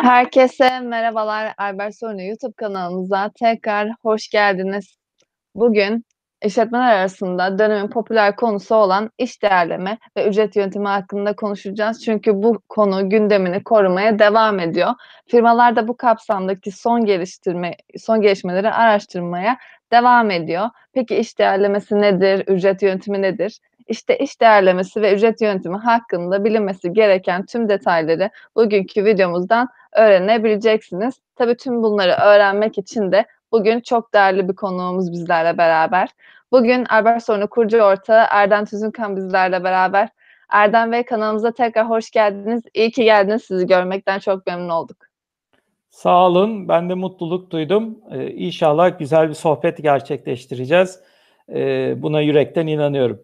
Herkese merhabalar. Albert Sorunu YouTube kanalımıza tekrar hoş geldiniz. Bugün işletmeler arasında dönemin popüler konusu olan iş değerleme ve ücret yönetimi hakkında konuşacağız. Çünkü bu konu gündemini korumaya devam ediyor. Firmalar da bu kapsamdaki son geliştirme son gelişmeleri araştırmaya devam ediyor. Peki iş değerlemesi nedir? Ücret yönetimi nedir? İşte iş değerlemesi ve ücret yönetimi hakkında bilinmesi gereken tüm detayları bugünkü videomuzdan öğrenebileceksiniz. Tabii tüm bunları öğrenmek için de bugün çok değerli bir konuğumuz bizlerle beraber. Bugün Albert Sorunu kurucu ortağı Erdem Tüzünkan bizlerle beraber. Erdem Bey kanalımıza tekrar hoş geldiniz. İyi ki geldiniz. Sizi görmekten çok memnun olduk. Sağ olun. Ben de mutluluk duydum. Ee, inşallah güzel bir sohbet gerçekleştireceğiz. Ee, buna yürekten inanıyorum.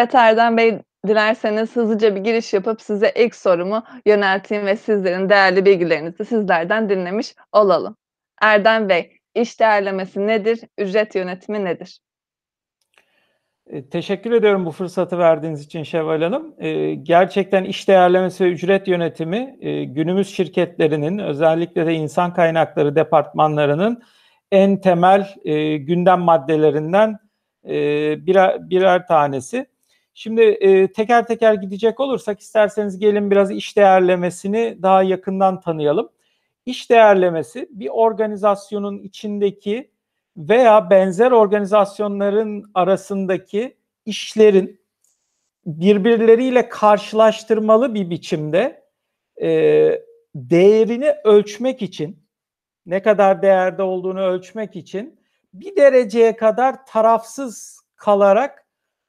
Evet Erdem Bey, dilerseniz hızlıca bir giriş yapıp size ilk sorumu yönelteyim ve sizlerin değerli bilgilerinizi sizlerden dinlemiş olalım. Erdem Bey, iş değerlemesi nedir? Ücret yönetimi nedir? E, teşekkür ediyorum bu fırsatı verdiğiniz için Şevval Hanım. E, gerçekten iş değerlemesi ve ücret yönetimi e, günümüz şirketlerinin özellikle de insan kaynakları departmanlarının en temel gündem maddelerinden birer, birer tanesi. Şimdi e, teker teker gidecek olursak isterseniz gelin biraz iş değerlemesini daha yakından tanıyalım. İş değerlemesi bir organizasyonun içindeki veya benzer organizasyonların arasındaki işlerin birbirleriyle karşılaştırmalı bir biçimde e, değerini ölçmek için ne kadar değerde olduğunu ölçmek için bir dereceye kadar tarafsız kalarak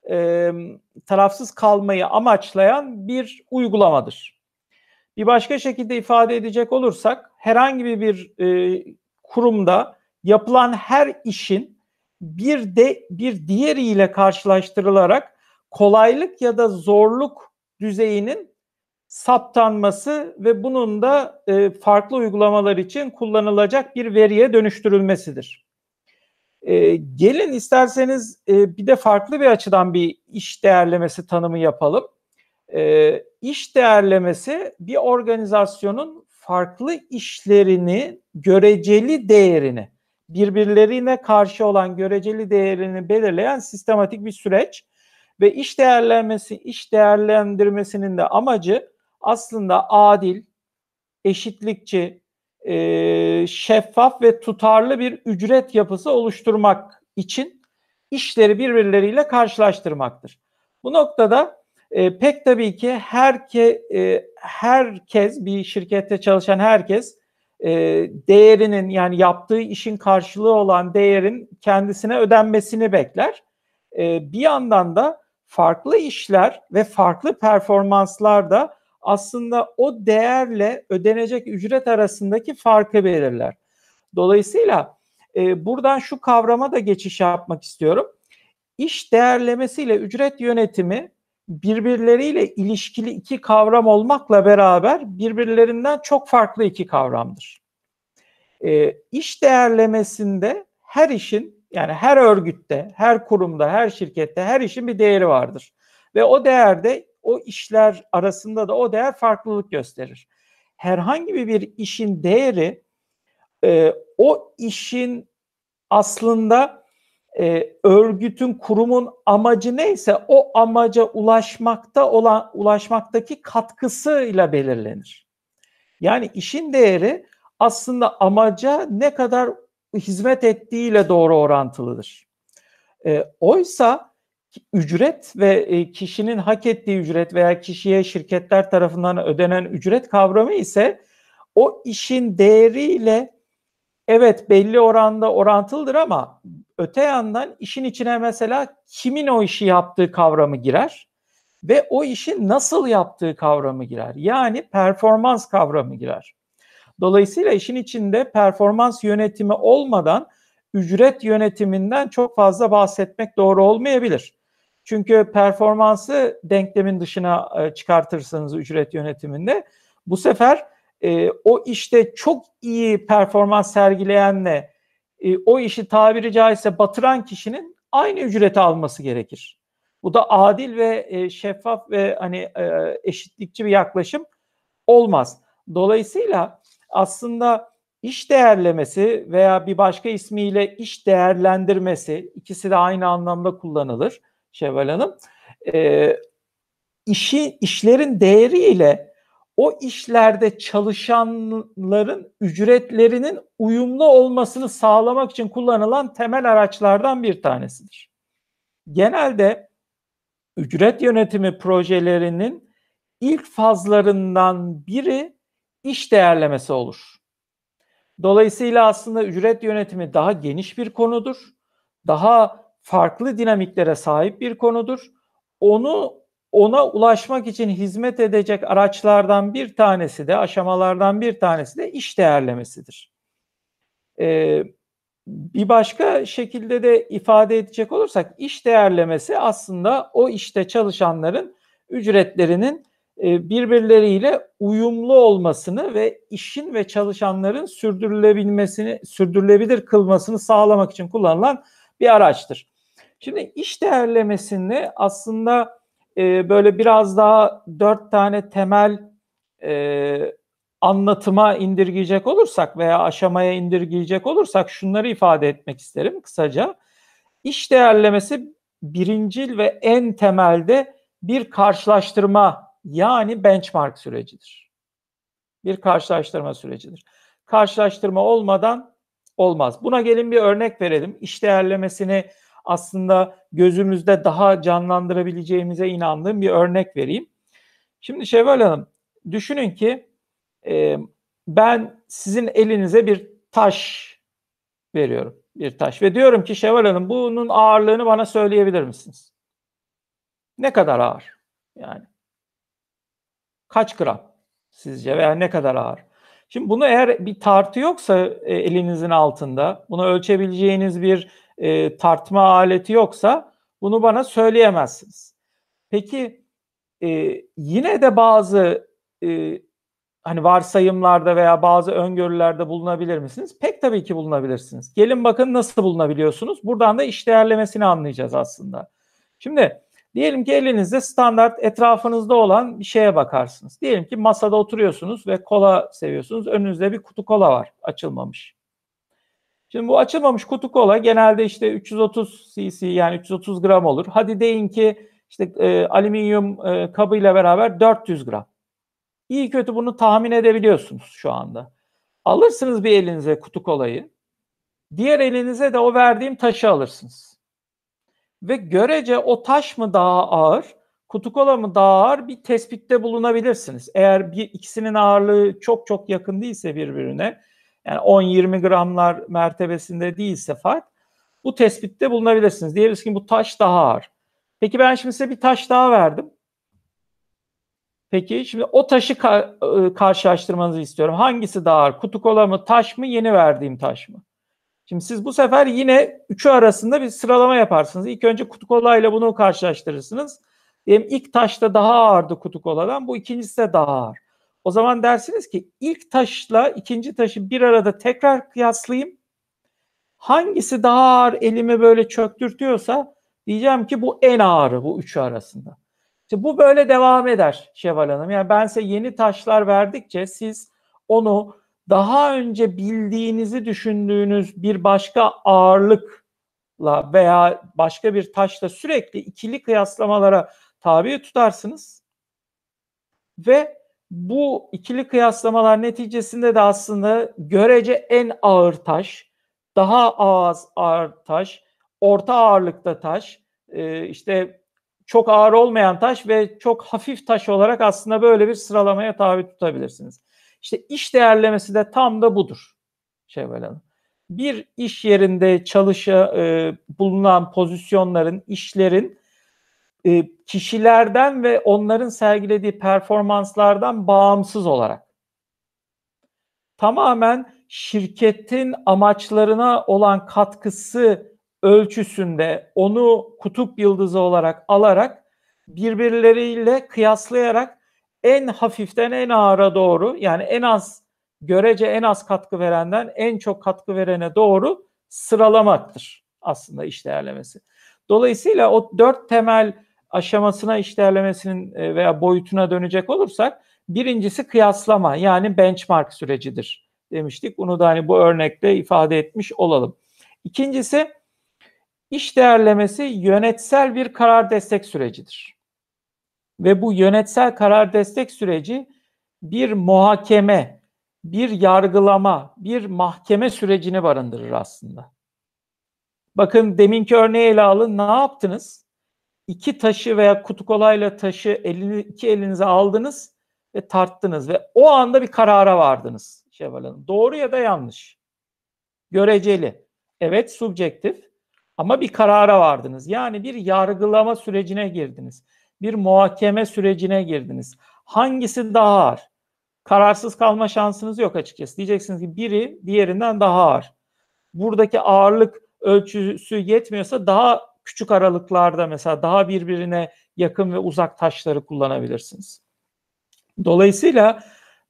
e, tarafsız kalmayı amaçlayan bir uygulamadır. Bir başka şekilde ifade edecek olursak herhangi bir e, kurumda yapılan her işin bir de bir diğeriyle karşılaştırılarak kolaylık ya da zorluk düzeyinin saptanması ve bunun da e, farklı uygulamalar için kullanılacak bir veriye dönüştürülmesidir. E, gelin isterseniz e, bir de farklı bir açıdan bir iş değerlemesi tanımı yapalım. E, iş değerlemesi bir organizasyonun farklı işlerini göreceli değerini birbirlerine karşı olan göreceli değerini belirleyen sistematik bir süreç ve iş değerlenmesi, iş değerlendirmesinin de amacı aslında adil, eşitlikçi, e, şeffaf ve tutarlı bir ücret yapısı oluşturmak için işleri birbirleriyle karşılaştırmaktır. Bu noktada e, pek tabii ki herke, e, herkes bir şirkette çalışan herkes e, değerinin yani yaptığı işin karşılığı olan değerin kendisine ödenmesini bekler. E, bir yandan da farklı işler ve farklı performanslar da aslında o değerle ödenecek ücret arasındaki farkı belirler. Dolayısıyla e, buradan şu kavrama da geçiş yapmak istiyorum. İş değerlemesiyle ücret yönetimi birbirleriyle ilişkili iki kavram olmakla beraber birbirlerinden çok farklı iki kavramdır. E, iş değerlemesinde her işin yani her örgütte, her kurumda, her şirkette her işin bir değeri vardır. Ve o değerde o işler arasında da o değer farklılık gösterir. Herhangi bir işin değeri e, o işin aslında e, örgütün, kurumun amacı neyse o amaca ulaşmakta olan ulaşmaktaki katkısıyla belirlenir. Yani işin değeri aslında amaca ne kadar hizmet ettiğiyle doğru orantılıdır. E, oysa ücret ve e, kişinin hak ettiği ücret veya kişiye şirketler tarafından ödenen ücret kavramı ise o işin değeriyle evet belli oranda orantılıdır ama öte yandan işin içine mesela kimin o işi yaptığı kavramı girer ve o işi nasıl yaptığı kavramı girer. Yani performans kavramı girer. Dolayısıyla işin içinde performans yönetimi olmadan ücret yönetiminden çok fazla bahsetmek doğru olmayabilir. Çünkü performansı denklemin dışına e, çıkartırsanız ücret yönetiminde bu sefer e, o işte çok iyi performans sergileyenle e, o işi tabiri caizse batıran kişinin aynı ücreti alması gerekir. Bu da adil ve e, şeffaf ve hani e, eşitlikçi bir yaklaşım olmaz. Dolayısıyla aslında iş değerlemesi veya bir başka ismiyle iş değerlendirmesi ikisi de aynı anlamda kullanılır Şevval Hanım. E, işi işlerin değeriyle o işlerde çalışanların ücretlerinin uyumlu olmasını sağlamak için kullanılan temel araçlardan bir tanesidir. Genelde ücret yönetimi projelerinin ilk fazlarından biri iş değerlemesi olur. Dolayısıyla aslında ücret yönetimi daha geniş bir konudur. Daha farklı dinamiklere sahip bir konudur. Onu ona ulaşmak için hizmet edecek araçlardan bir tanesi de aşamalardan bir tanesi de iş değerlemesidir. Ee, bir başka şekilde de ifade edecek olursak iş değerlemesi aslında o işte çalışanların ücretlerinin e, birbirleriyle uyumlu olmasını ve işin ve çalışanların sürdürülebilmesini, sürdürülebilir kılmasını sağlamak için kullanılan bir araçtır. Şimdi iş değerlemesini aslında e, böyle biraz daha dört tane temel e, anlatıma indirgeyecek olursak veya aşamaya indirgeyecek olursak şunları ifade etmek isterim kısaca. İş değerlemesi birincil ve en temelde bir karşılaştırma yani benchmark sürecidir. Bir karşılaştırma sürecidir. Karşılaştırma olmadan olmaz. Buna gelin bir örnek verelim. İş değerlemesini aslında gözümüzde daha canlandırabileceğimize inandığım bir örnek vereyim. Şimdi Şevval Hanım düşünün ki e, ben sizin elinize bir taş veriyorum. Bir taş ve diyorum ki Şevval Hanım bunun ağırlığını bana söyleyebilir misiniz? Ne kadar ağır? Yani kaç gram sizce veya ne kadar ağır? Şimdi bunu eğer bir tartı yoksa e, elinizin altında, bunu ölçebileceğiniz bir e, tartma aleti yoksa bunu bana söyleyemezsiniz. Peki e, yine de bazı e, hani varsayımlarda veya bazı öngörülerde bulunabilir misiniz? Pek tabii ki bulunabilirsiniz. Gelin bakın nasıl bulunabiliyorsunuz. Buradan da iş değerlemesini anlayacağız aslında. Şimdi diyelim ki elinizde standart etrafınızda olan bir şeye bakarsınız. Diyelim ki masada oturuyorsunuz ve kola seviyorsunuz. Önünüzde bir kutu kola var açılmamış. Şimdi bu açılmamış kutu kola genelde işte 330 cc yani 330 gram olur. Hadi deyin ki işte e, alüminyum e, kabıyla beraber 400 gram. İyi kötü bunu tahmin edebiliyorsunuz şu anda. Alırsınız bir elinize kutu kolayı. Diğer elinize de o verdiğim taşı alırsınız. Ve görece o taş mı daha ağır, kutu kola mı daha ağır bir tespitte bulunabilirsiniz. Eğer bir ikisinin ağırlığı çok çok yakın değilse birbirine yani 10-20 gramlar mertebesinde değilse fark bu tespitte bulunabilirsiniz. Diyebiliriz ki bu taş daha ağır. Peki ben şimdi size bir taş daha verdim. Peki şimdi o taşı ka- karşılaştırmanızı istiyorum. Hangisi daha ağır? Kutu kola mı, taş mı, yeni verdiğim taş mı? Şimdi siz bu sefer yine üçü arasında bir sıralama yaparsınız. İlk önce kutu kola ile bunu karşılaştırırsınız. Diyelim ilk taşta daha ağırdı kutu koladan, bu ikincisi de daha ağır. O zaman dersiniz ki ilk taşla ikinci taşı bir arada tekrar kıyaslayayım. Hangisi daha ağır elimi böyle çöktürtüyorsa diyeceğim ki bu en ağırı bu üçü arasında. İşte bu böyle devam eder Şevval Hanım. Yani ben size yeni taşlar verdikçe siz onu daha önce bildiğinizi düşündüğünüz bir başka ağırlıkla veya başka bir taşla sürekli ikili kıyaslamalara tabi tutarsınız. Ve bu ikili kıyaslamalar neticesinde de aslında görece en ağır taş, daha az ağır taş, orta ağırlıkta taş, e, işte çok ağır olmayan taş ve çok hafif taş olarak aslında böyle bir sıralamaya tabi tutabilirsiniz. İşte iş değerlemesi de tam da budur Şevval Hanım. Bir iş yerinde çalışa e, bulunan pozisyonların, işlerin e, kişilerden ve onların sergilediği performanslardan bağımsız olarak tamamen şirketin amaçlarına olan katkısı ölçüsünde onu kutup yıldızı olarak alarak birbirleriyle kıyaslayarak en hafiften en ağıra doğru yani en az görece en az katkı verenden en çok katkı verene doğru sıralamaktır aslında iş değerlemesi. Dolayısıyla o dört temel aşamasına iş değerlemesinin e, veya boyutuna dönecek olursak birincisi kıyaslama yani benchmark sürecidir demiştik. Bunu da hani bu örnekle ifade etmiş olalım. İkincisi iş değerlemesi yönetsel bir karar destek sürecidir. Ve bu yönetsel karar destek süreci bir muhakeme, bir yargılama, bir mahkeme sürecini barındırır aslında. Bakın deminki örneği ele alın. Ne yaptınız? İki taşı veya kutu kolayla taşı elini, iki elinize aldınız ve tarttınız ve o anda bir karara vardınız Şevval Hanım. Doğru ya da yanlış. Göreceli. Evet subjektif ama bir karara vardınız. Yani bir yargılama sürecine girdiniz. Bir muhakeme sürecine girdiniz. Hangisi daha ağır? Kararsız kalma şansınız yok açıkçası. Diyeceksiniz ki biri diğerinden daha ağır. Buradaki ağırlık ölçüsü yetmiyorsa daha küçük aralıklarda mesela daha birbirine yakın ve uzak taşları kullanabilirsiniz. Dolayısıyla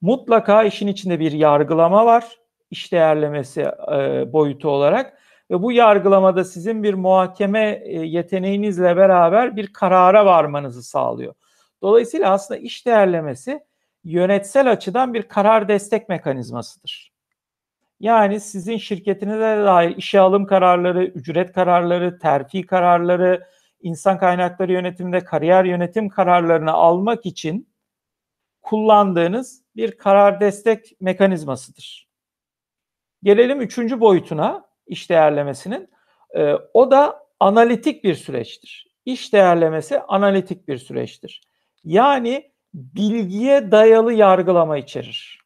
mutlaka işin içinde bir yargılama var, iş değerlemesi e, boyutu olarak ve bu yargılamada sizin bir muhakeme e, yeteneğinizle beraber bir karara varmanızı sağlıyor. Dolayısıyla aslında iş değerlemesi yönetsel açıdan bir karar destek mekanizmasıdır. Yani sizin şirketinize dair işe alım kararları, ücret kararları, terfi kararları, insan kaynakları yönetiminde kariyer yönetim kararlarını almak için kullandığınız bir karar destek mekanizmasıdır. Gelelim üçüncü boyutuna iş değerlemesinin. Ee, o da analitik bir süreçtir. İş değerlemesi analitik bir süreçtir. Yani bilgiye dayalı yargılama içerir.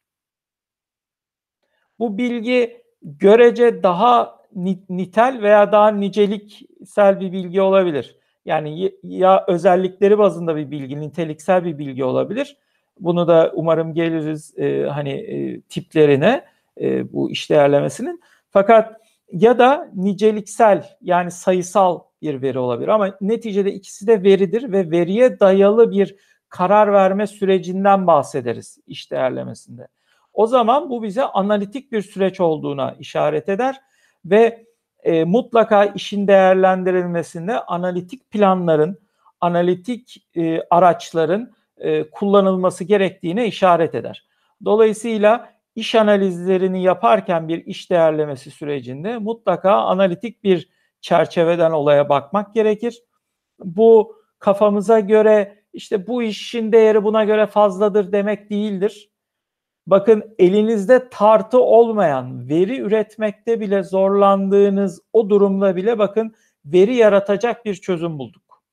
Bu bilgi görece daha nitel veya daha niceliksel bir bilgi olabilir. Yani ya özellikleri bazında bir bilgi, niteliksel bir bilgi olabilir. Bunu da umarım geliriz e, hani e, tiplerine e, bu iş değerlemesinin. Fakat ya da niceliksel yani sayısal bir veri olabilir ama neticede ikisi de veridir ve veriye dayalı bir karar verme sürecinden bahsederiz iş değerlemesinde. O zaman bu bize analitik bir süreç olduğuna işaret eder ve e, mutlaka işin değerlendirilmesinde analitik planların, analitik e, araçların e, kullanılması gerektiğine işaret eder. Dolayısıyla iş analizlerini yaparken bir iş değerlemesi sürecinde mutlaka analitik bir çerçeveden olaya bakmak gerekir. Bu kafamıza göre işte bu işin değeri buna göre fazladır demek değildir. Bakın elinizde tartı olmayan, veri üretmekte bile zorlandığınız o durumda bile bakın veri yaratacak bir çözüm bulduk.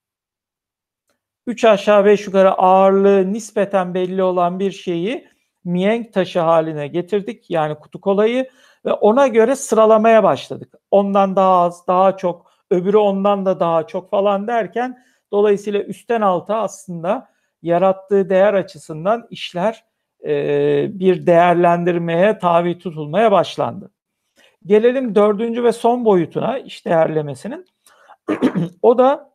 Üç aşağı beş yukarı ağırlığı nispeten belli olan bir şeyi mihenk taşı haline getirdik. Yani kutu kolayı ve ona göre sıralamaya başladık. Ondan daha az, daha çok, öbürü ondan da daha çok falan derken dolayısıyla üstten alta aslında yarattığı değer açısından işler bir değerlendirmeye tabi tutulmaya başlandı. Gelelim dördüncü ve son boyutuna iş değerlemesinin. o da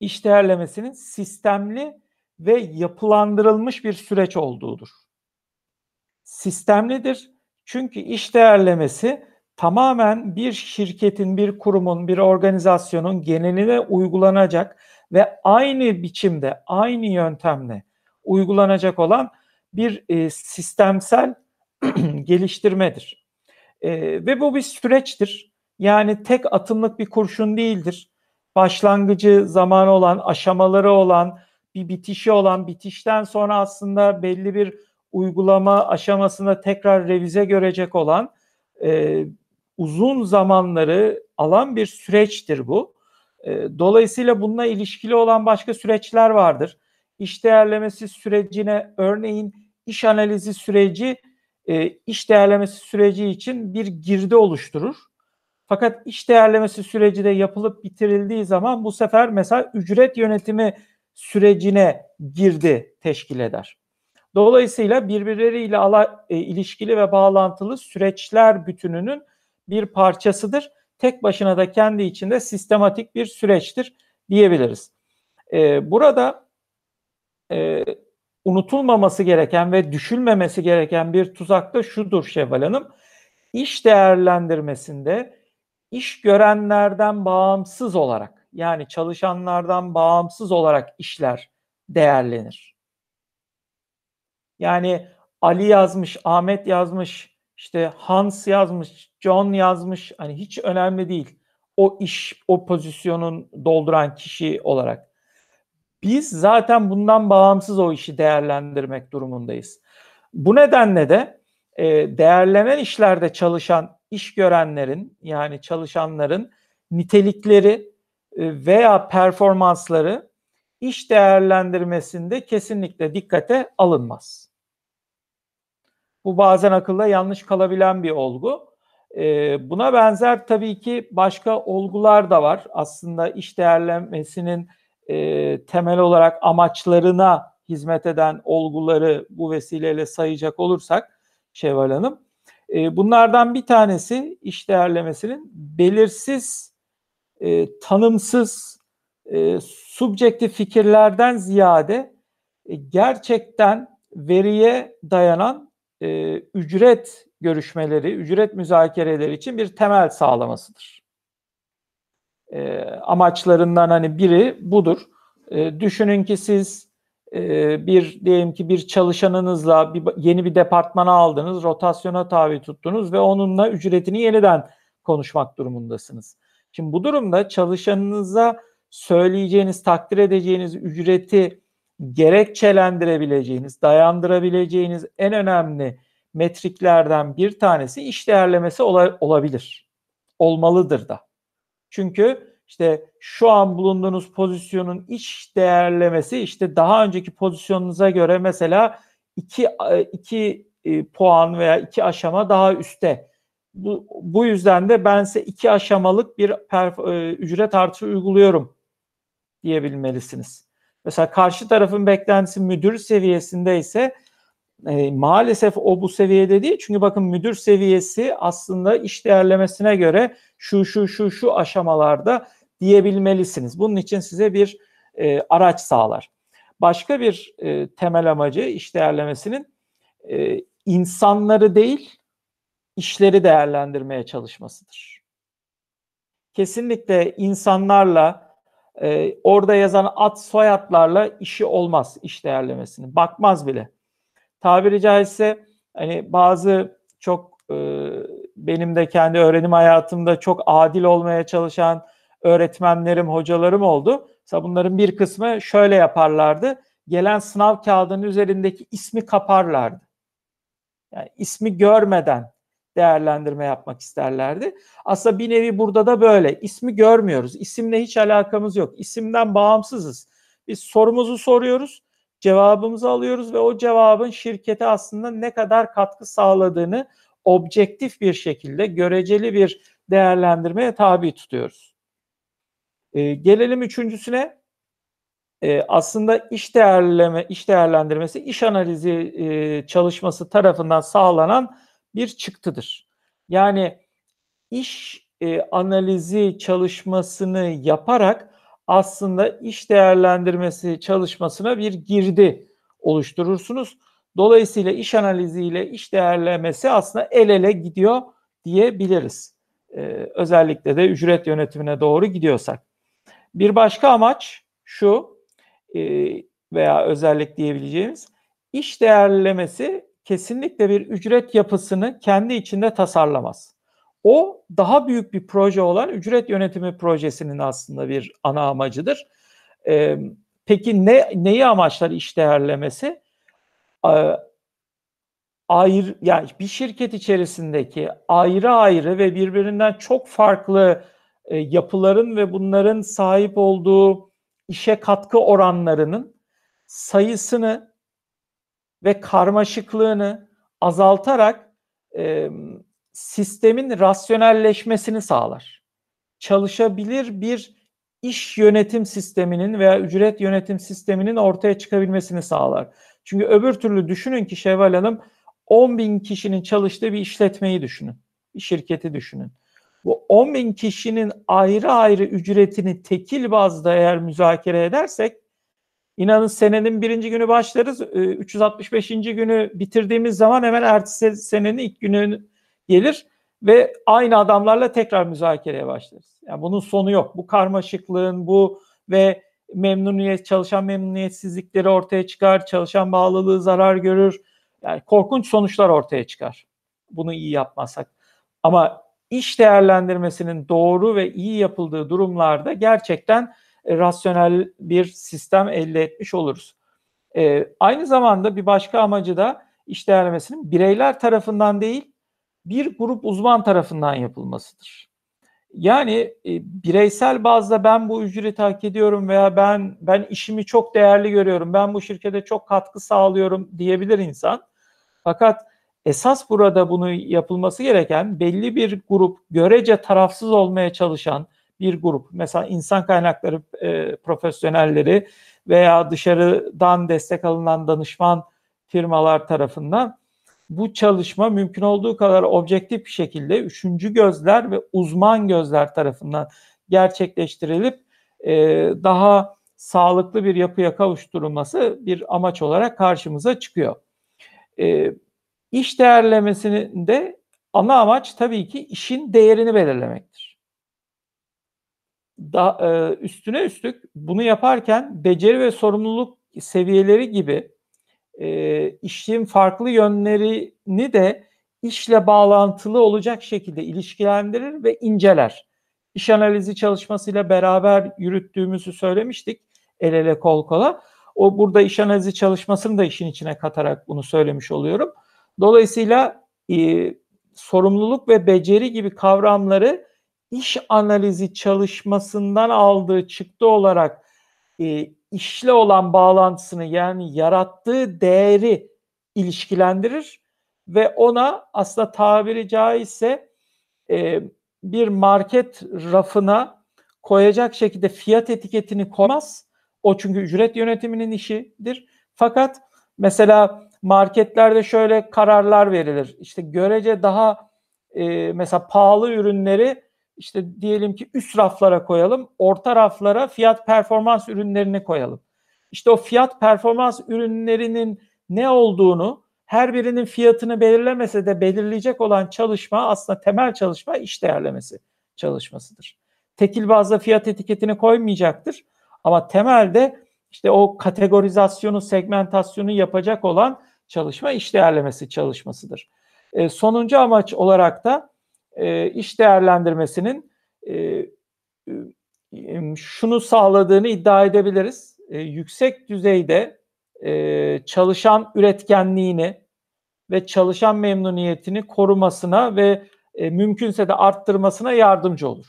iş değerlemesinin sistemli ve yapılandırılmış bir süreç olduğudur. Sistemlidir çünkü iş değerlemesi tamamen bir şirketin, bir kurumun, bir organizasyonun geneline uygulanacak ve aynı biçimde, aynı yöntemle uygulanacak olan bir e, sistemsel geliştirmedir. E, ve bu bir süreçtir. Yani tek atımlık bir kurşun değildir. Başlangıcı zamanı olan, aşamaları olan, bir bitişi olan, bitişten sonra aslında belli bir uygulama aşamasında tekrar revize görecek olan e, uzun zamanları alan bir süreçtir bu. E, dolayısıyla bununla ilişkili olan başka süreçler vardır iş değerlemesi sürecine örneğin iş analizi süreci e, iş değerlemesi süreci için bir girdi oluşturur. Fakat iş değerlemesi süreci de yapılıp bitirildiği zaman bu sefer mesela ücret yönetimi sürecine girdi teşkil eder. Dolayısıyla birbirleriyle ala, e, ilişkili ve bağlantılı süreçler bütününün bir parçasıdır. Tek başına da kendi içinde sistematik bir süreçtir diyebiliriz. E, burada e, unutulmaması gereken ve düşülmemesi gereken bir tuzak da şudur Şevval Hanım. İş değerlendirmesinde iş görenlerden bağımsız olarak yani çalışanlardan bağımsız olarak işler değerlenir. Yani Ali yazmış, Ahmet yazmış, işte Hans yazmış, John yazmış hani hiç önemli değil. O iş, o pozisyonun dolduran kişi olarak. Biz zaten bundan bağımsız o işi değerlendirmek durumundayız. Bu nedenle de e, değerlenen işlerde çalışan iş görenlerin yani çalışanların nitelikleri e, veya performansları iş değerlendirmesinde kesinlikle dikkate alınmaz. Bu bazen akılda yanlış kalabilen bir olgu. E, buna benzer tabii ki başka olgular da var. Aslında iş değerlenmesinin e, temel olarak amaçlarına hizmet eden olguları bu vesileyle sayacak olursak Şevval Hanım. E, bunlardan bir tanesi iş değerlemesinin belirsiz, e, tanımsız, e, subjektif fikirlerden ziyade e, gerçekten veriye dayanan e, ücret görüşmeleri, ücret müzakereleri için bir temel sağlamasıdır. E, amaçlarından hani biri budur. E, düşünün ki siz e, bir diyelim ki bir çalışanınızla bir, yeni bir departmana aldınız, rotasyona tabi tuttunuz ve onunla ücretini yeniden konuşmak durumundasınız. Şimdi bu durumda çalışanınıza söyleyeceğiniz, takdir edeceğiniz ücreti gerekçelendirebileceğiniz, dayandırabileceğiniz en önemli metriklerden bir tanesi iş değerlemesi olabilir. Olmalıdır da. Çünkü işte şu an bulunduğunuz pozisyonun iş değerlemesi işte daha önceki pozisyonunuza göre mesela iki, iki e, puan veya iki aşama daha üstte. Bu, bu yüzden de ben size iki aşamalık bir perf- e, ücret artışı uyguluyorum diyebilmelisiniz. Mesela karşı tarafın beklentisi müdür seviyesinde ise e, maalesef o bu seviyede değil. Çünkü bakın müdür seviyesi aslında iş değerlemesine göre şu şu şu şu aşamalarda diyebilmelisiniz. Bunun için size bir e, araç sağlar. Başka bir e, temel amacı iş değerlemesinin e, insanları değil işleri değerlendirmeye çalışmasıdır. Kesinlikle insanlarla e, orada yazan ad soyadlarla işi olmaz iş değerlemesinin. Bakmaz bile tabiri caizse hani bazı çok e, benim de kendi öğrenim hayatımda çok adil olmaya çalışan öğretmenlerim, hocalarım oldu. Mesela bunların bir kısmı şöyle yaparlardı. Gelen sınav kağıdının üzerindeki ismi kaparlardı. Yani ismi görmeden değerlendirme yapmak isterlerdi. Aslında bir nevi burada da böyle. İsmi görmüyoruz. İsimle hiç alakamız yok. İsimden bağımsızız. Biz sorumuzu soruyoruz cevabımızı alıyoruz ve o cevabın şirkete aslında ne kadar katkı sağladığını objektif bir şekilde göreceli bir değerlendirmeye tabi tutuyoruz. Ee, gelelim üçüncüsüne. Ee, aslında iş değerleme, iş değerlendirmesi, iş analizi e, çalışması tarafından sağlanan bir çıktıdır. Yani iş e, analizi çalışmasını yaparak aslında iş değerlendirmesi çalışmasına bir girdi oluşturursunuz. Dolayısıyla iş analiziyle iş değerlemesi aslında el ele gidiyor diyebiliriz. Ee, özellikle de ücret yönetimine doğru gidiyorsak. Bir başka amaç şu e, veya özellik diyebileceğimiz iş değerlemesi kesinlikle bir ücret yapısını kendi içinde tasarlamaz. O daha büyük bir proje olan ücret yönetimi projesinin aslında bir ana amacıdır. Ee, peki ne neyi amaçlar iş değerlemesi? Ee, ayrı yani bir şirket içerisindeki ayrı ayrı ve birbirinden çok farklı e, yapıların ve bunların sahip olduğu işe katkı oranlarının sayısını ve karmaşıklığını azaltarak e, sistemin rasyonelleşmesini sağlar. Çalışabilir bir iş yönetim sisteminin veya ücret yönetim sisteminin ortaya çıkabilmesini sağlar. Çünkü öbür türlü düşünün ki Şevval Hanım 10 bin kişinin çalıştığı bir işletmeyi düşünün. Bir şirketi düşünün. Bu 10 bin kişinin ayrı ayrı ücretini tekil bazda eğer müzakere edersek inanın senenin birinci günü başlarız. 365. günü bitirdiğimiz zaman hemen ertesi senenin ilk günü gelir ve aynı adamlarla tekrar müzakereye başlarız. Yani bunun sonu yok. Bu karmaşıklığın bu ve memnuniyet çalışan memnuniyetsizlikleri ortaya çıkar, çalışan bağlılığı zarar görür. Yani korkunç sonuçlar ortaya çıkar. bunu iyi yapmazsak. Ama iş değerlendirmesinin doğru ve iyi yapıldığı durumlarda gerçekten e, rasyonel bir sistem elde etmiş oluruz. E, aynı zamanda bir başka amacı da iş değerlemesinin bireyler tarafından değil bir grup uzman tarafından yapılmasıdır. Yani e, bireysel bazda ben bu ücreti hak ediyorum veya ben ben işimi çok değerli görüyorum, ben bu şirkete çok katkı sağlıyorum diyebilir insan. Fakat esas burada bunu yapılması gereken belli bir grup görece tarafsız olmaya çalışan bir grup. Mesela insan kaynakları e, profesyonelleri veya dışarıdan destek alınan danışman firmalar tarafından bu çalışma mümkün olduğu kadar objektif bir şekilde üçüncü gözler ve uzman gözler tarafından gerçekleştirilip e, daha sağlıklı bir yapıya kavuşturulması bir amaç olarak karşımıza çıkıyor. E, iş değerlemesinde ana amaç tabii ki işin değerini belirlemektir. Da, e, üstüne üstlük bunu yaparken beceri ve sorumluluk seviyeleri gibi e, işin farklı yönlerini de işle bağlantılı olacak şekilde ilişkilendirir ve inceler. İş analizi çalışmasıyla beraber yürüttüğümüzü söylemiştik el ele kol kola. O burada iş analizi çalışmasını da işin içine katarak bunu söylemiş oluyorum. Dolayısıyla e, sorumluluk ve beceri gibi kavramları iş analizi çalışmasından aldığı çıktı olarak e, işle olan bağlantısını yani yarattığı değeri ilişkilendirir ve ona aslında tabiri caizse e, bir market rafına koyacak şekilde fiyat etiketini koymaz. O çünkü ücret yönetiminin işidir. Fakat mesela marketlerde şöyle kararlar verilir. İşte görece daha e, mesela pahalı ürünleri işte diyelim ki üst raflara koyalım, orta raflara fiyat performans ürünlerini koyalım. İşte o fiyat performans ürünlerinin ne olduğunu her birinin fiyatını belirlemese de belirleyecek olan çalışma aslında temel çalışma iş değerlemesi çalışmasıdır. Tekil bazda fiyat etiketini koymayacaktır ama temelde işte o kategorizasyonu, segmentasyonu yapacak olan çalışma iş değerlemesi çalışmasıdır. E, sonuncu amaç olarak da e, iş değerlendirmesinin e, e, şunu sağladığını iddia edebiliriz. E, yüksek düzeyde e, çalışan üretkenliğini ve çalışan memnuniyetini korumasına ve e, mümkünse de arttırmasına yardımcı olur.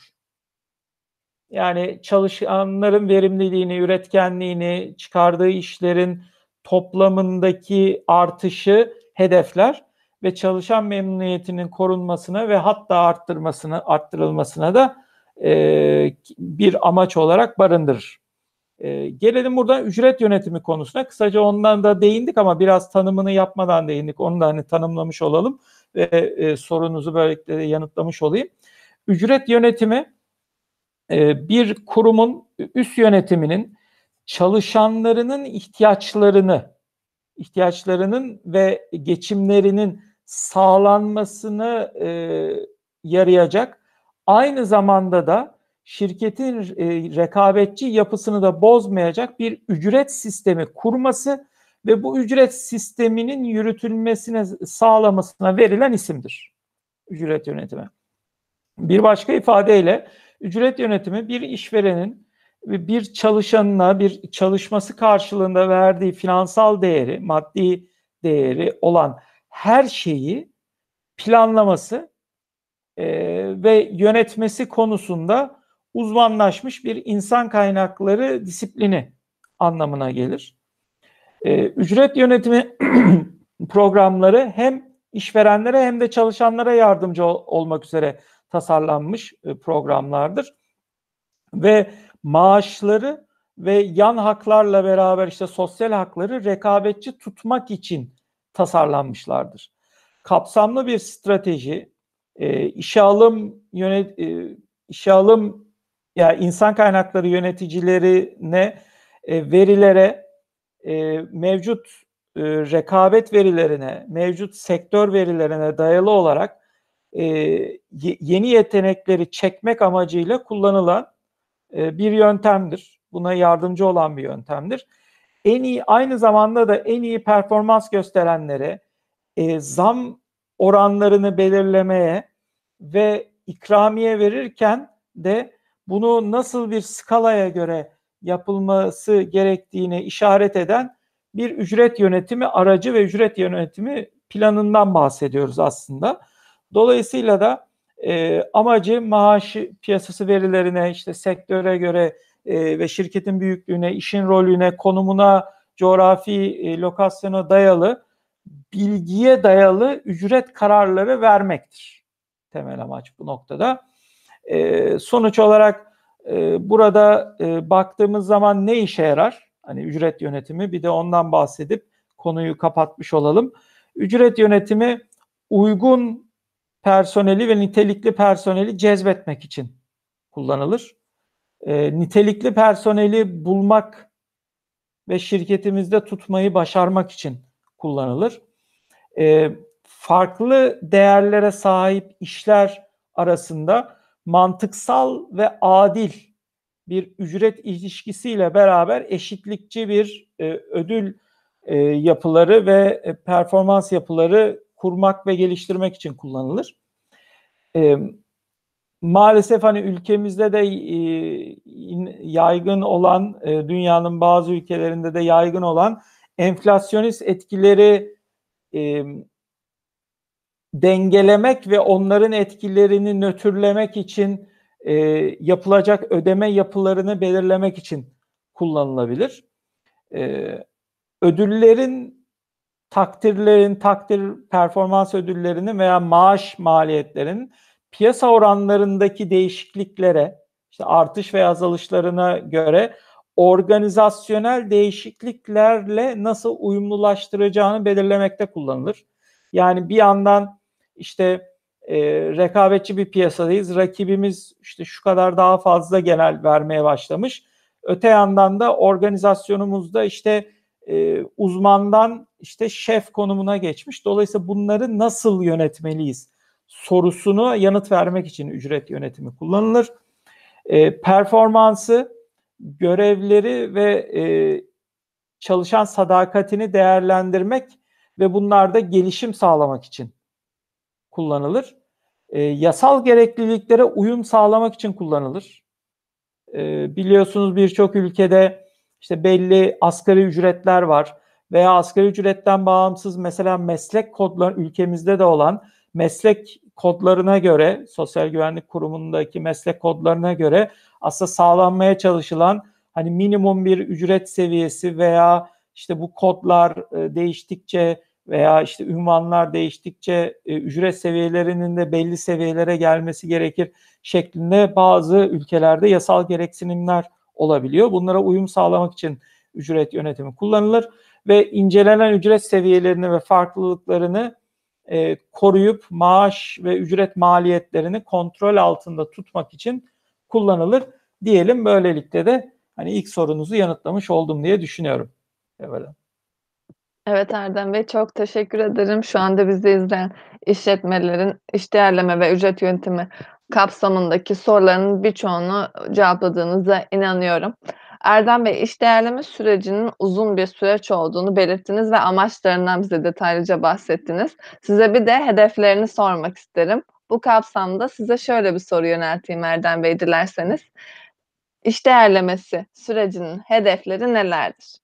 Yani çalışanların verimliliğini, üretkenliğini, çıkardığı işlerin toplamındaki artışı hedefler ve çalışan memnuniyetinin korunmasına ve hatta arttırmasına, arttırılmasına da e, bir amaç olarak barındırır. E, gelelim buradan ücret yönetimi konusuna. Kısaca ondan da değindik ama biraz tanımını yapmadan değindik. Onu da hani tanımlamış olalım ve e, sorunuzu böylelikle yanıtlamış olayım. Ücret yönetimi e, bir kurumun üst yönetiminin çalışanlarının ihtiyaçlarını, ihtiyaçlarının ve geçimlerinin sağlanmasını e, yarayacak. Aynı zamanda da şirketin e, rekabetçi yapısını da bozmayacak bir ücret sistemi kurması ve bu ücret sisteminin yürütülmesine sağlamasına verilen isimdir. Ücret yönetimi. Bir başka ifadeyle ücret yönetimi bir işverenin bir çalışanına bir çalışması karşılığında verdiği finansal değeri, maddi değeri olan her şeyi planlaması e, ve yönetmesi konusunda uzmanlaşmış bir insan kaynakları disiplini anlamına gelir. E, ücret yönetimi programları hem işverenlere hem de çalışanlara yardımcı ol, olmak üzere tasarlanmış e, programlardır. Ve maaşları ve yan haklarla beraber işte sosyal hakları rekabetçi tutmak için tasarlanmışlardır. Kapsamlı bir strateji, e, işe alım yönet, e, işe alım ya yani insan kaynakları yöneticilerine e, verilere e, mevcut e, rekabet verilerine, mevcut sektör verilerine dayalı olarak e, yeni yetenekleri çekmek amacıyla kullanılan e, bir yöntemdir. Buna yardımcı olan bir yöntemdir en iyi aynı zamanda da en iyi performans gösterenlere e, zam oranlarını belirlemeye ve ikramiye verirken de bunu nasıl bir skalaya göre yapılması gerektiğini işaret eden bir ücret yönetimi aracı ve ücret yönetimi planından bahsediyoruz aslında. Dolayısıyla da e, amacı maaş piyasası verilerine, işte sektöre göre e, ve şirketin büyüklüğüne, işin rolüne, konumuna, coğrafi e, lokasyona dayalı bilgiye dayalı ücret kararları vermektir. Temel amaç bu noktada. E, sonuç olarak e, burada e, baktığımız zaman ne işe yarar? Hani ücret yönetimi bir de ondan bahsedip konuyu kapatmış olalım. Ücret yönetimi uygun personeli ve nitelikli personeli cezbetmek için kullanılır. E, nitelikli personeli bulmak ve şirketimizde tutmayı başarmak için kullanılır. E, farklı değerlere sahip işler arasında mantıksal ve adil bir ücret ilişkisiyle beraber eşitlikçi bir e, ödül e, yapıları ve e, performans yapıları kurmak ve geliştirmek için kullanılır. E, maalesef hani ülkemizde de e, yaygın olan, e, dünyanın bazı ülkelerinde de yaygın olan enflasyonist etkileri e, dengelemek ve onların etkilerini nötrlemek için yapılacak ödeme yapılarını belirlemek için kullanılabilir. Ödüllerin takdirlerin, takdir performans ödüllerinin veya maaş maliyetlerinin piyasa oranlarındaki değişikliklere, işte artış ve azalışlarına göre organizasyonel değişikliklerle nasıl uyumlulaştıracağını belirlemekte kullanılır. Yani bir yandan işte e, rekabetçi bir piyasadayız. Rakibimiz işte şu kadar daha fazla genel vermeye başlamış. Öte yandan da organizasyonumuzda işte e, uzmandan işte şef konumuna geçmiş. Dolayısıyla bunları nasıl yönetmeliyiz sorusunu yanıt vermek için ücret yönetimi kullanılır. E, performansı, görevleri ve e, çalışan sadakatini değerlendirmek ve bunlarda gelişim sağlamak için kullanılır. E, yasal gerekliliklere uyum sağlamak için kullanılır. E, biliyorsunuz birçok ülkede işte belli asgari ücretler var veya asgari ücretten bağımsız mesela meslek kodları ülkemizde de olan meslek kodlarına göre Sosyal Güvenlik Kurumu'ndaki meslek kodlarına göre aslında sağlanmaya çalışılan hani minimum bir ücret seviyesi veya işte bu kodlar e, değiştikçe veya işte ünvanlar değiştikçe e, ücret seviyelerinin de belli seviyelere gelmesi gerekir şeklinde bazı ülkelerde yasal gereksinimler olabiliyor. Bunlara uyum sağlamak için ücret yönetimi kullanılır ve incelenen ücret seviyelerini ve farklılıklarını e, koruyup maaş ve ücret maliyetlerini kontrol altında tutmak için kullanılır diyelim. Böylelikle de hani ilk sorunuzu yanıtlamış oldum diye düşünüyorum. Evet. Evet Erdem Bey çok teşekkür ederim. Şu anda bizi izleyen işletmelerin iş değerleme ve ücret yönetimi kapsamındaki soruların birçoğunu cevapladığınıza inanıyorum. Erdem Bey, iş değerleme sürecinin uzun bir süreç olduğunu belirttiniz ve amaçlarından bize detaylıca bahsettiniz. Size bir de hedeflerini sormak isterim. Bu kapsamda size şöyle bir soru yönelteyim Erdem Bey dilerseniz. İş değerlemesi sürecinin hedefleri nelerdir?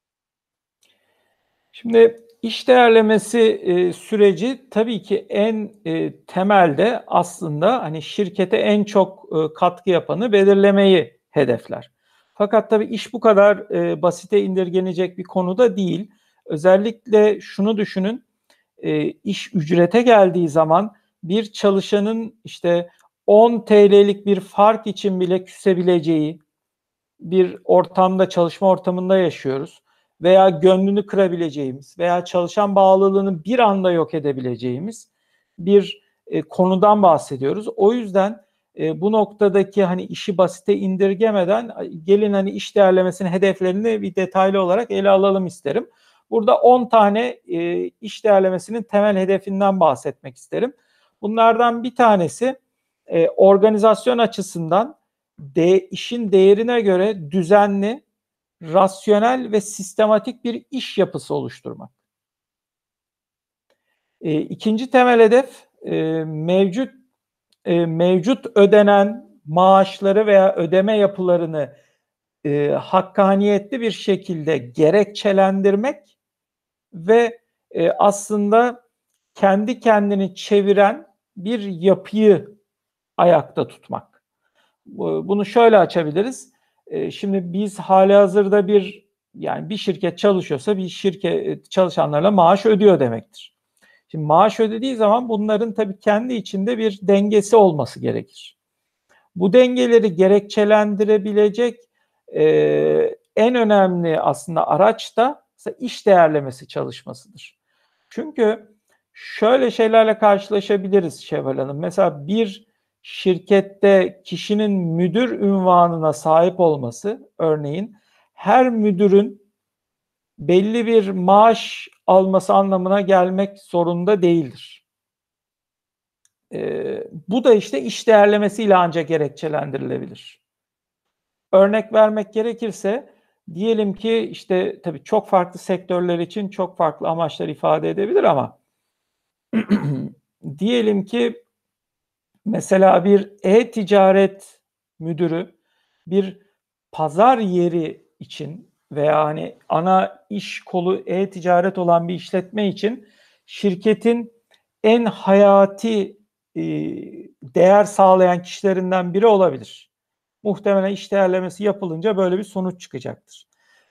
Şimdi iş değerlemesi e, süreci tabii ki en e, temelde aslında hani şirkete en çok e, katkı yapanı belirlemeyi hedefler. Fakat tabii iş bu kadar e, basite indirgenecek bir konuda değil. Özellikle şunu düşünün, e, iş ücrete geldiği zaman bir çalışanın işte 10 TL'lik bir fark için bile küsebileceği bir ortamda, çalışma ortamında yaşıyoruz. Veya gönlünü kırabileceğimiz veya çalışan bağlılığını bir anda yok edebileceğimiz bir e, konudan bahsediyoruz. O yüzden e, bu noktadaki hani işi basite indirgemeden gelin hani iş değerlemesinin hedeflerini bir detaylı olarak ele alalım isterim. Burada 10 tane e, iş değerlemesinin temel hedefinden bahsetmek isterim. Bunlardan bir tanesi e, organizasyon açısından de, işin değerine göre düzenli, rasyonel ve sistematik bir iş yapısı oluşturmak. E, ikinci temel hedef e, mevcut e, mevcut ödenen maaşları veya ödeme yapılarını e, hakkaniyetli bir şekilde gerekçelendirmek ve e, aslında kendi kendini çeviren bir yapıyı ayakta tutmak. Bunu şöyle açabiliriz. E, şimdi biz hali hazırda bir yani bir şirket çalışıyorsa bir şirket çalışanlarla maaş ödüyor demektir. Şimdi maaş ödediği zaman bunların tabii kendi içinde bir dengesi olması gerekir. Bu dengeleri gerekçelendirebilecek e, en önemli aslında araç da iş değerlemesi çalışmasıdır. Çünkü şöyle şeylerle karşılaşabiliriz Şevval Hanım. Mesela bir şirkette kişinin müdür ünvanına sahip olması örneğin her müdürün belli bir maaş alması anlamına gelmek zorunda değildir. Ee, bu da işte iş değerlemesiyle ancak gerekçelendirilebilir. Örnek vermek gerekirse diyelim ki işte tabii çok farklı sektörler için çok farklı amaçlar ifade edebilir ama diyelim ki mesela bir e-ticaret müdürü bir pazar yeri için veya hani ana iş kolu e-ticaret olan bir işletme için şirketin en hayati e, değer sağlayan kişilerinden biri olabilir. Muhtemelen iş değerlemesi yapılınca böyle bir sonuç çıkacaktır.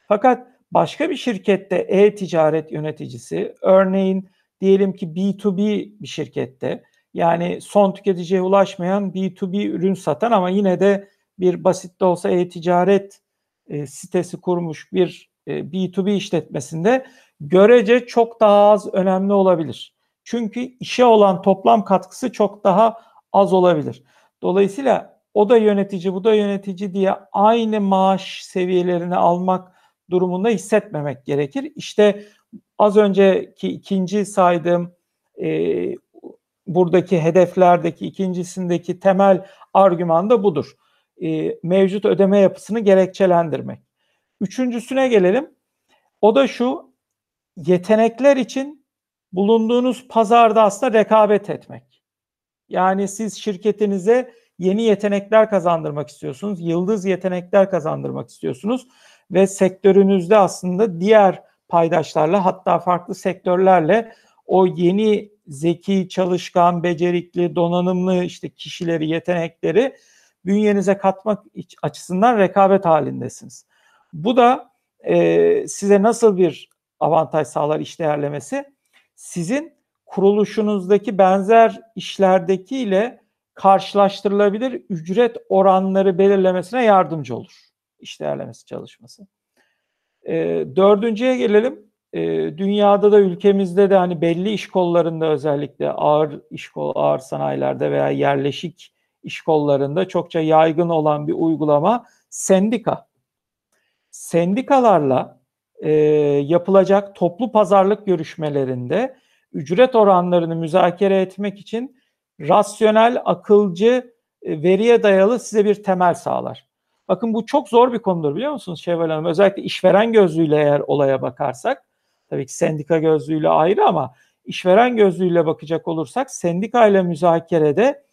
Fakat başka bir şirkette e-ticaret yöneticisi örneğin diyelim ki B2B bir şirkette yani son tüketiciye ulaşmayan B2B ürün satan ama yine de bir basit de olsa e-ticaret e, sitesi kurmuş bir e, B2B işletmesinde görece çok daha az önemli olabilir. Çünkü işe olan toplam katkısı çok daha az olabilir. Dolayısıyla o da yönetici, bu da yönetici diye aynı maaş seviyelerini almak durumunda hissetmemek gerekir. İşte az önceki ikinci saydığım e, buradaki hedeflerdeki ikincisindeki temel argüman da budur. E, mevcut ödeme yapısını gerekçelendirmek. Üçüncüsüne gelelim. O da şu yetenekler için bulunduğunuz pazarda aslında rekabet etmek. Yani siz şirketinize yeni yetenekler kazandırmak istiyorsunuz. Yıldız yetenekler kazandırmak istiyorsunuz ve sektörünüzde aslında diğer paydaşlarla hatta farklı sektörlerle o yeni zeki, çalışkan, becerikli, donanımlı işte kişileri, yetenekleri bünyenize katmak açısından rekabet halindesiniz. Bu da e, size nasıl bir avantaj sağlar iş değerlemesi? Sizin kuruluşunuzdaki benzer işlerdeki ile karşılaştırılabilir ücret oranları belirlemesine yardımcı olur. İş değerlemesi çalışması. E, dördüncüye gelelim. E, dünyada da ülkemizde de hani belli iş kollarında özellikle ağır iş kol, ağır sanayilerde veya yerleşik iş kollarında çokça yaygın olan bir uygulama sendika. Sendikalarla e, yapılacak toplu pazarlık görüşmelerinde ücret oranlarını müzakere etmek için rasyonel, akılcı, e, veriye dayalı size bir temel sağlar. Bakın bu çok zor bir konudur biliyor musunuz Şevval Hanım? Özellikle işveren gözlüğüyle eğer olaya bakarsak, tabii ki sendika gözlüğüyle ayrı ama işveren gözlüğüyle bakacak olursak sendika ile müzakerede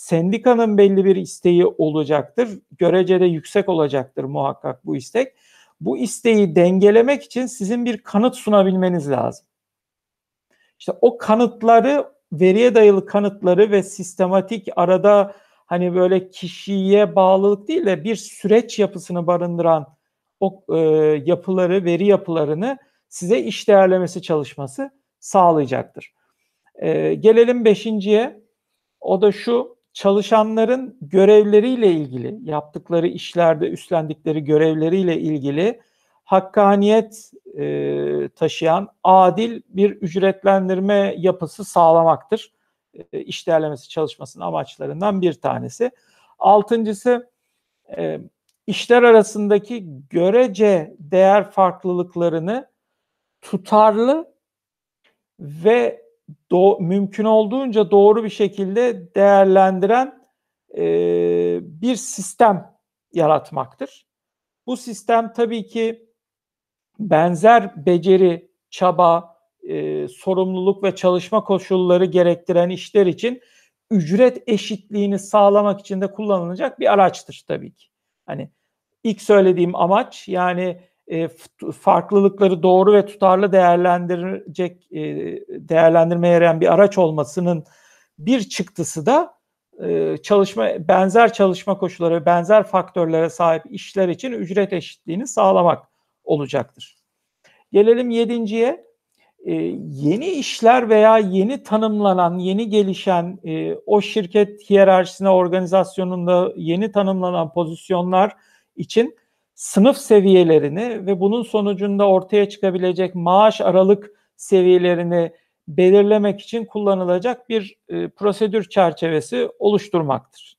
sendikanın belli bir isteği olacaktır. Görecede yüksek olacaktır muhakkak bu istek. Bu isteği dengelemek için sizin bir kanıt sunabilmeniz lazım. İşte o kanıtları veriye dayalı kanıtları ve sistematik arada hani böyle kişiye bağlılık değil de bir süreç yapısını barındıran o e, yapıları, veri yapılarını size iş değerlemesi çalışması sağlayacaktır. E, gelelim beşinciye. O da şu çalışanların görevleriyle ilgili, yaptıkları işlerde üstlendikleri görevleriyle ilgili hakkaniyet e, taşıyan adil bir ücretlendirme yapısı sağlamaktır. E, iş değerlemesi çalışmasının amaçlarından bir tanesi. Altıncısı e, işler arasındaki görece değer farklılıklarını tutarlı ve do mümkün olduğunca doğru bir şekilde değerlendiren e, bir sistem yaratmaktır. Bu sistem tabii ki benzer beceri, çaba, e, sorumluluk ve çalışma koşulları gerektiren işler için ücret eşitliğini sağlamak için de kullanılacak bir araçtır tabii ki. Hani ilk söylediğim amaç yani e, farklılıkları doğru ve tutarlı değerlendirecek e, değerlendirmeye yarayan bir araç olmasının bir çıktısı da e, çalışma benzer çalışma koşulları, benzer faktörlere sahip işler için ücret eşitliğini sağlamak olacaktır. Gelelim yedinciye. E, yeni işler veya yeni tanımlanan, yeni gelişen e, o şirket hiyerarşisine, organizasyonunda yeni tanımlanan pozisyonlar için sınıf seviyelerini ve bunun sonucunda ortaya çıkabilecek maaş aralık seviyelerini belirlemek için kullanılacak bir e, prosedür çerçevesi oluşturmaktır.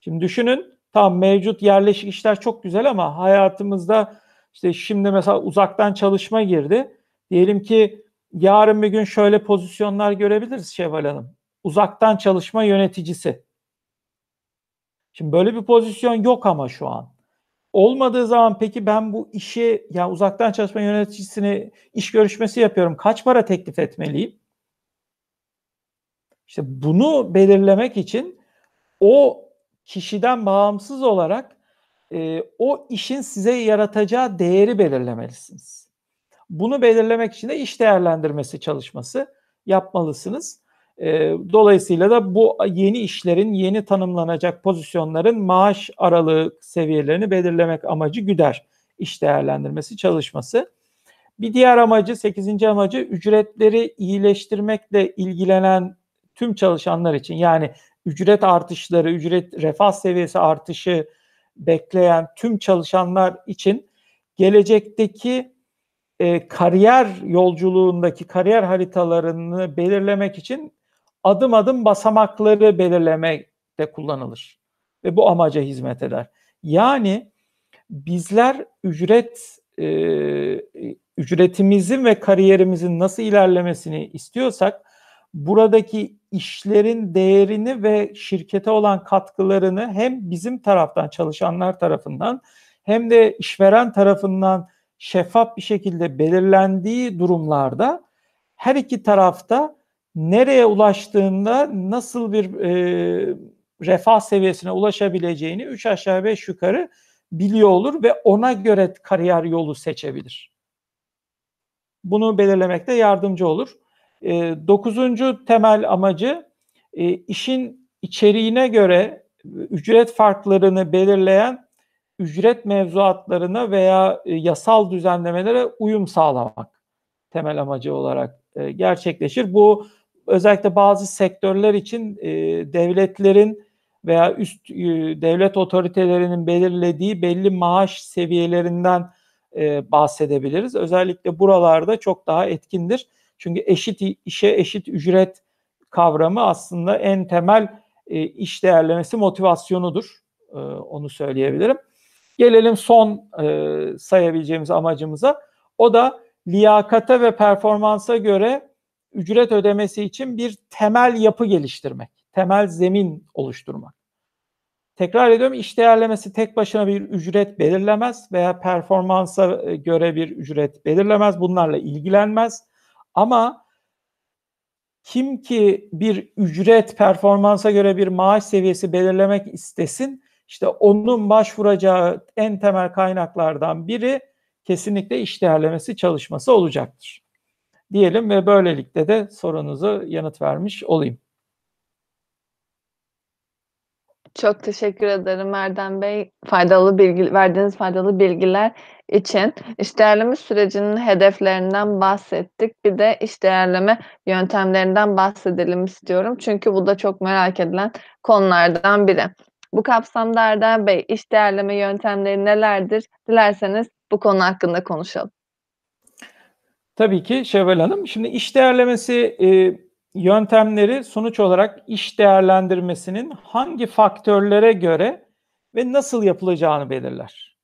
Şimdi düşünün tam mevcut yerleşik işler çok güzel ama hayatımızda işte şimdi mesela uzaktan çalışma girdi. Diyelim ki yarın bir gün şöyle pozisyonlar görebiliriz Şevval Hanım. Uzaktan çalışma yöneticisi. Şimdi böyle bir pozisyon yok ama şu an. Olmadığı zaman peki ben bu işi ya uzaktan çalışma yöneticisine iş görüşmesi yapıyorum. Kaç para teklif etmeliyim? İşte bunu belirlemek için o kişiden bağımsız olarak e, o işin size yaratacağı değeri belirlemelisiniz. Bunu belirlemek için de iş değerlendirmesi çalışması yapmalısınız. Dolayısıyla da bu yeni işlerin, yeni tanımlanacak pozisyonların maaş aralığı seviyelerini belirlemek amacı güder iş değerlendirmesi çalışması. Bir diğer amacı, sekizinci amacı ücretleri iyileştirmekle ilgilenen tüm çalışanlar için yani ücret artışları, ücret refah seviyesi artışı bekleyen tüm çalışanlar için gelecekteki e, kariyer yolculuğundaki kariyer haritalarını belirlemek için adım adım basamakları belirlemekte kullanılır ve bu amaca hizmet eder. Yani bizler ücret e, ücretimizin ve kariyerimizin nasıl ilerlemesini istiyorsak buradaki işlerin değerini ve şirkete olan katkılarını hem bizim taraftan çalışanlar tarafından hem de işveren tarafından şeffaf bir şekilde belirlendiği durumlarda her iki tarafta nereye ulaştığında nasıl bir e, refah seviyesine ulaşabileceğini 3 aşağı 5 yukarı biliyor olur ve ona göre kariyer yolu seçebilir. Bunu belirlemekte yardımcı olur. E, dokuzuncu temel amacı e, işin içeriğine göre ücret farklarını belirleyen ücret mevzuatlarına veya e, yasal düzenlemelere uyum sağlamak temel amacı olarak e, gerçekleşir. Bu özellikle bazı sektörler için e, devletlerin veya üst e, devlet otoritelerinin belirlediği belli maaş seviyelerinden e, bahsedebiliriz. Özellikle buralarda çok daha etkindir. Çünkü eşit işe eşit ücret kavramı aslında en temel e, iş değerlemesi motivasyonudur. E, onu söyleyebilirim. Gelelim son e, sayabileceğimiz amacımıza. O da liyakata ve performansa göre ücret ödemesi için bir temel yapı geliştirmek, temel zemin oluşturmak. Tekrar ediyorum iş değerlemesi tek başına bir ücret belirlemez veya performansa e, göre bir ücret belirlemez. Bunlarla ilgilenmez. Ama kim ki bir ücret performansa göre bir maaş seviyesi belirlemek istesin işte onun başvuracağı en temel kaynaklardan biri kesinlikle iş değerlemesi çalışması olacaktır. Diyelim ve böylelikle de sorunuzu yanıt vermiş olayım. Çok teşekkür ederim Erdem Bey. Faydalı bilgi verdiğiniz faydalı bilgiler için iş değerleme sürecinin hedeflerinden bahsettik. Bir de iş değerleme yöntemlerinden bahsedelim istiyorum. Çünkü bu da çok merak edilen konulardan biri. Bu kapsamda Erdem Bey, iş değerleme yöntemleri nelerdir? Dilerseniz bu konu hakkında konuşalım. Tabii ki Şevval Hanım. Şimdi iş değerlemesi e, yöntemleri sonuç olarak iş değerlendirmesinin hangi faktörlere göre ve nasıl yapılacağını belirler.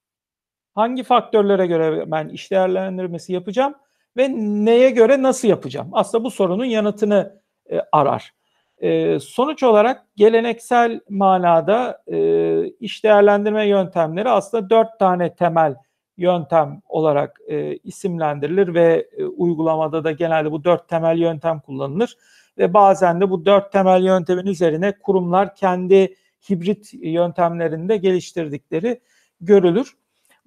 Hangi faktörlere göre ben iş değerlendirmesi yapacağım ve neye göre nasıl yapacağım? Aslında bu sorunun yanıtını e, arar. E, sonuç olarak geleneksel manada e, iş değerlendirme yöntemleri aslında dört tane temel yöntem olarak e, isimlendirilir ve e, uygulamada da genelde bu dört temel yöntem kullanılır ve bazen de bu dört temel yöntemin üzerine kurumlar kendi hibrit yöntemlerinde geliştirdikleri görülür.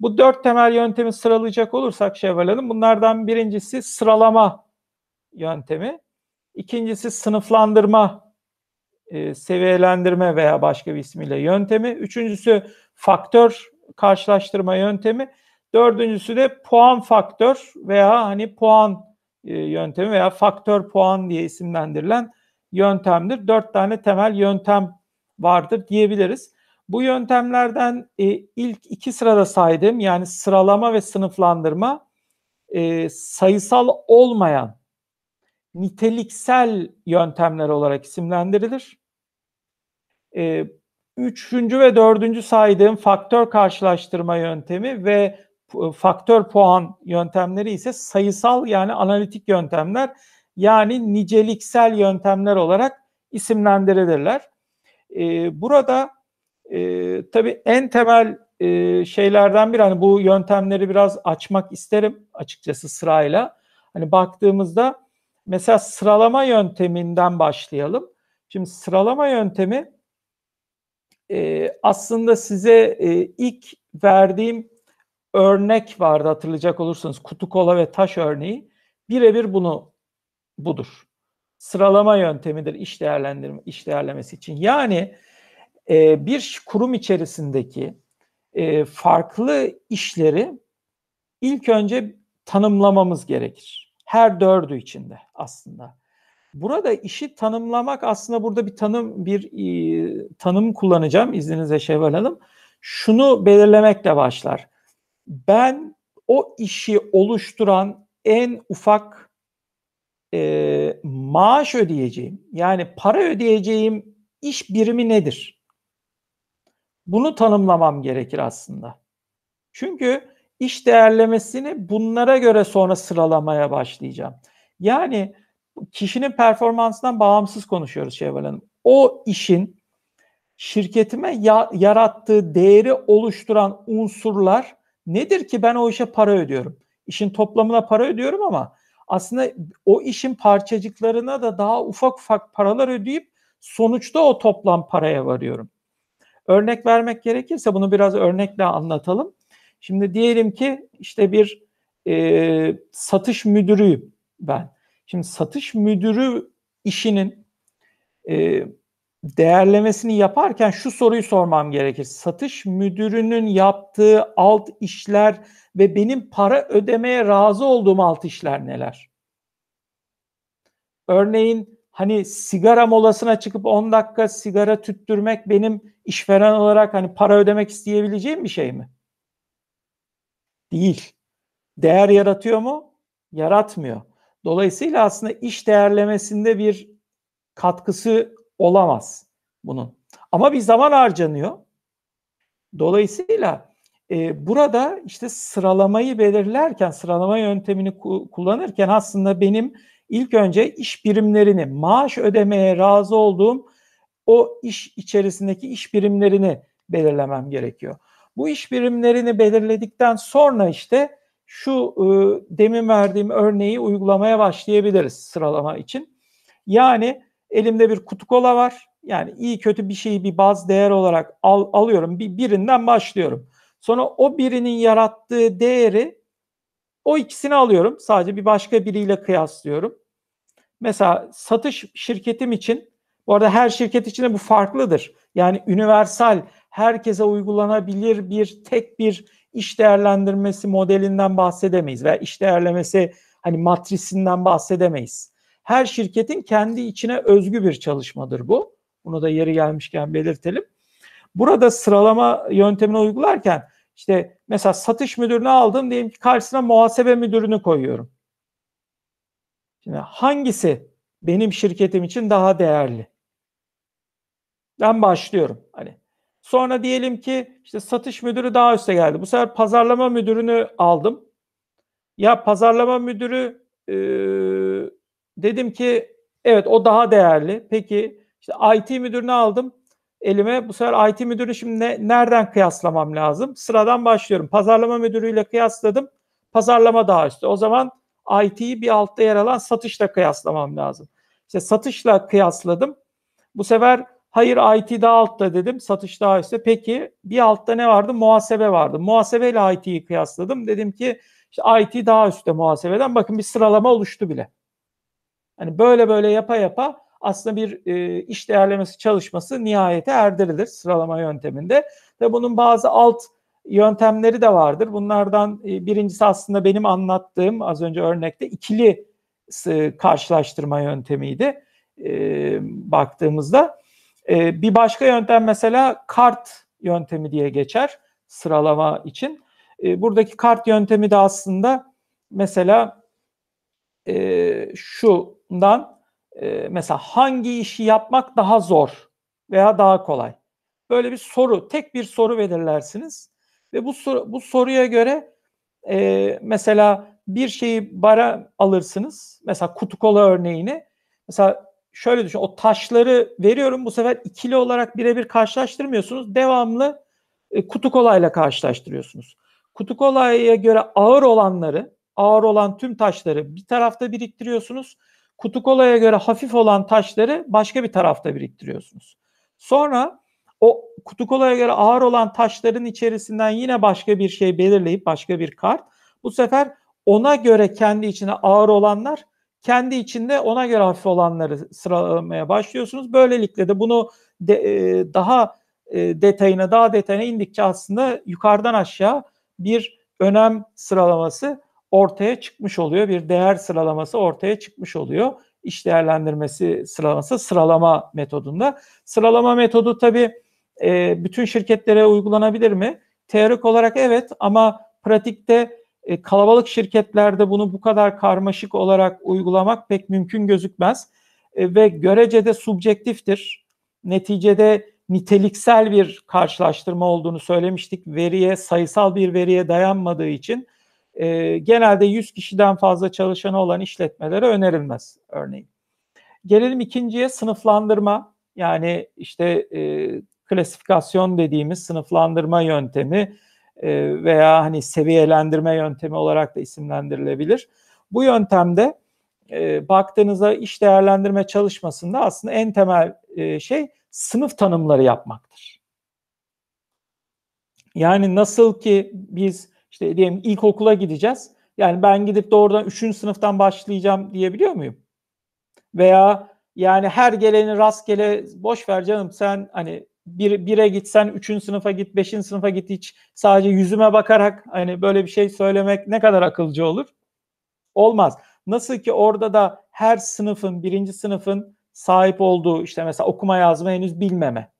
Bu dört temel yöntemi sıralayacak olursak Şevval Hanım, bunlardan birincisi sıralama yöntemi, ikincisi sınıflandırma, e, seviyelendirme veya başka bir ismiyle yöntemi, üçüncüsü faktör karşılaştırma yöntemi, dördüncüsü de puan faktör veya hani puan e, yöntemi veya faktör puan diye isimlendirilen yöntemdir. Dört tane temel yöntem vardır diyebiliriz. Bu yöntemlerden e, ilk iki sırada saydım yani sıralama ve sınıflandırma e, sayısal olmayan niteliksel yöntemler olarak isimlendirilir. Üçüncü ve dördüncü saydığım faktör karşılaştırma yöntemi ve faktör puan yöntemleri ise sayısal yani analitik yöntemler yani niceliksel yöntemler olarak isimlendirilirler. E, burada e, tabii en temel e, şeylerden bir hani bu yöntemleri biraz açmak isterim açıkçası sırayla. Hani baktığımızda mesela sıralama yönteminden başlayalım. Şimdi sıralama yöntemi e, aslında size e, ilk verdiğim örnek vardı hatırlayacak olursanız kutu kola ve taş örneği birebir bunu budur. Sıralama yöntemidir iş değerlendirme iş değerlemesi için. Yani e, bir kurum içerisindeki e, farklı işleri ilk önce tanımlamamız gerekir. Her dördü içinde aslında. Burada işi tanımlamak aslında burada bir tanım bir e, tanım kullanacağım izninizle Şevval Hanım. Şunu belirlemekle başlar. Ben o işi oluşturan en ufak e, maaş ödeyeceğim yani para ödeyeceğim iş birimi nedir? Bunu tanımlamam gerekir aslında. Çünkü iş değerlemesini bunlara göre sonra sıralamaya başlayacağım. Yani kişinin performansından bağımsız konuşuyoruz Şevval Hanım. O işin şirketime ya, yarattığı değeri oluşturan unsurlar nedir ki ben o işe para ödüyorum? İşin toplamına para ödüyorum ama aslında o işin parçacıklarına da daha ufak ufak paralar ödeyip sonuçta o toplam paraya varıyorum. Örnek vermek gerekirse bunu biraz örnekle anlatalım. Şimdi diyelim ki işte bir e, satış müdürüyüm ben. Şimdi satış müdürü işinin e, değerlemesini yaparken şu soruyu sormam gerekir. Satış müdürünün yaptığı alt işler ve benim para ödemeye razı olduğum alt işler neler? Örneğin hani sigara molasına çıkıp 10 dakika sigara tüttürmek benim işveren olarak hani para ödemek isteyebileceğim bir şey mi? Değil. Değer yaratıyor mu? Yaratmıyor. Dolayısıyla aslında iş değerlemesinde bir katkısı olamaz bunun. Ama bir zaman harcanıyor. Dolayısıyla e, burada işte sıralamayı belirlerken, sıralama yöntemini ku- kullanırken aslında benim ilk önce iş birimlerini, maaş ödemeye razı olduğum o iş içerisindeki iş birimlerini belirlemem gerekiyor. Bu iş birimlerini belirledikten sonra işte şu e, demin verdiğim örneği uygulamaya başlayabiliriz sıralama için. Yani elimde bir kutu kola var. Yani iyi kötü bir şeyi bir baz değer olarak al, alıyorum. Bir birinden başlıyorum. Sonra o birinin yarattığı değeri o ikisini alıyorum. Sadece bir başka biriyle kıyaslıyorum. Mesela satış şirketim için bu arada her şirket için de bu farklıdır. Yani universal, herkese uygulanabilir bir tek bir iş değerlendirmesi modelinden bahsedemeyiz veya iş değerlemesi hani matrisinden bahsedemeyiz. Her şirketin kendi içine özgü bir çalışmadır bu. Bunu da yeri gelmişken belirtelim. Burada sıralama yöntemini uygularken işte mesela satış müdürünü aldım diyelim ki karşısına muhasebe müdürünü koyuyorum. Şimdi hangisi benim şirketim için daha değerli? Ben başlıyorum. Hani sonra diyelim ki işte satış müdürü daha üste geldi. Bu sefer pazarlama müdürünü aldım. Ya pazarlama müdürü e, dedim ki evet o daha değerli. Peki işte IT müdürünü aldım. elime bu sefer IT müdürü şimdi ne, nereden kıyaslamam lazım? Sıradan başlıyorum. Pazarlama müdürüyle kıyasladım. Pazarlama daha üstte. O zaman IT'yi bir altta yer alan satışla kıyaslamam lazım. İşte satışla kıyasladım. Bu sefer hayır IT daha altta dedim. Satış daha üstte. Peki bir altta ne vardı? Muhasebe vardı. Muhasebe ile IT'yi kıyasladım. Dedim ki işte IT daha üstte muhasebeden. Bakın bir sıralama oluştu bile. Hani böyle böyle yapa yapa aslında bir e, iş değerlemesi çalışması nihayete erdirilir sıralama yönteminde. Ve bunun bazı alt yöntemleri de vardır. Bunlardan e, birincisi aslında benim anlattığım az önce örnekte ikili karşılaştırma yöntemiydi e, baktığımızda. E, bir başka yöntem mesela kart yöntemi diye geçer sıralama için. E, buradaki kart yöntemi de aslında mesela e, şundan e, mesela hangi işi yapmak daha zor veya daha kolay? Böyle bir soru, tek bir soru belirlersiniz ve bu soru, bu soruya göre e, mesela bir şeyi bara alırsınız. Mesela kutu kola örneğini. Mesela şöyle düşün. O taşları veriyorum. Bu sefer ikili olarak birebir karşılaştırmıyorsunuz. Devamlı e, kutu kolayla karşılaştırıyorsunuz. Kutu kolaya göre ağır olanları, ağır olan tüm taşları bir tarafta biriktiriyorsunuz. Kutu kolaya göre hafif olan taşları başka bir tarafta biriktiriyorsunuz. Sonra o kutu kolaya göre ağır olan taşların içerisinden yine başka bir şey belirleyip başka bir kart. Bu sefer ona göre kendi içine ağır olanlar, kendi içinde ona göre hafif olanları sıralamaya başlıyorsunuz. Böylelikle de bunu de, e, daha e, detayına, daha detayına indikçe aslında yukarıdan aşağı bir önem sıralaması ortaya çıkmış oluyor. Bir değer sıralaması ortaya çıkmış oluyor. İş değerlendirmesi sıralaması sıralama metodunda. Sıralama metodu tabii e, bütün şirketlere uygulanabilir mi? Teorik olarak evet ama pratikte e, kalabalık şirketlerde bunu bu kadar karmaşık olarak uygulamak pek mümkün gözükmez. E, ve görecede subjektiftir. Neticede niteliksel bir karşılaştırma olduğunu söylemiştik. Veriye, sayısal bir veriye dayanmadığı için e, genelde 100 kişiden fazla çalışanı olan işletmelere önerilmez örneğin. Gelelim ikinciye sınıflandırma. Yani işte e, klasifikasyon dediğimiz sınıflandırma yöntemi e, veya hani seviyelendirme yöntemi olarak da isimlendirilebilir. Bu yöntemde e, baktığınızda iş değerlendirme çalışmasında aslında en temel e, şey sınıf tanımları yapmaktır. Yani nasıl ki biz işte diyelim ilkokula gideceğiz. Yani ben gidip doğrudan 3. sınıftan başlayacağım diyebiliyor muyum? Veya yani her geleni rastgele boş ver canım sen hani bir, bire gitsen, üçüncü sınıfa git, beşinci sınıfa git hiç sadece yüzüme bakarak hani böyle bir şey söylemek ne kadar akılcı olur? Olmaz. Nasıl ki orada da her sınıfın, birinci sınıfın sahip olduğu işte mesela okuma yazma henüz bilmeme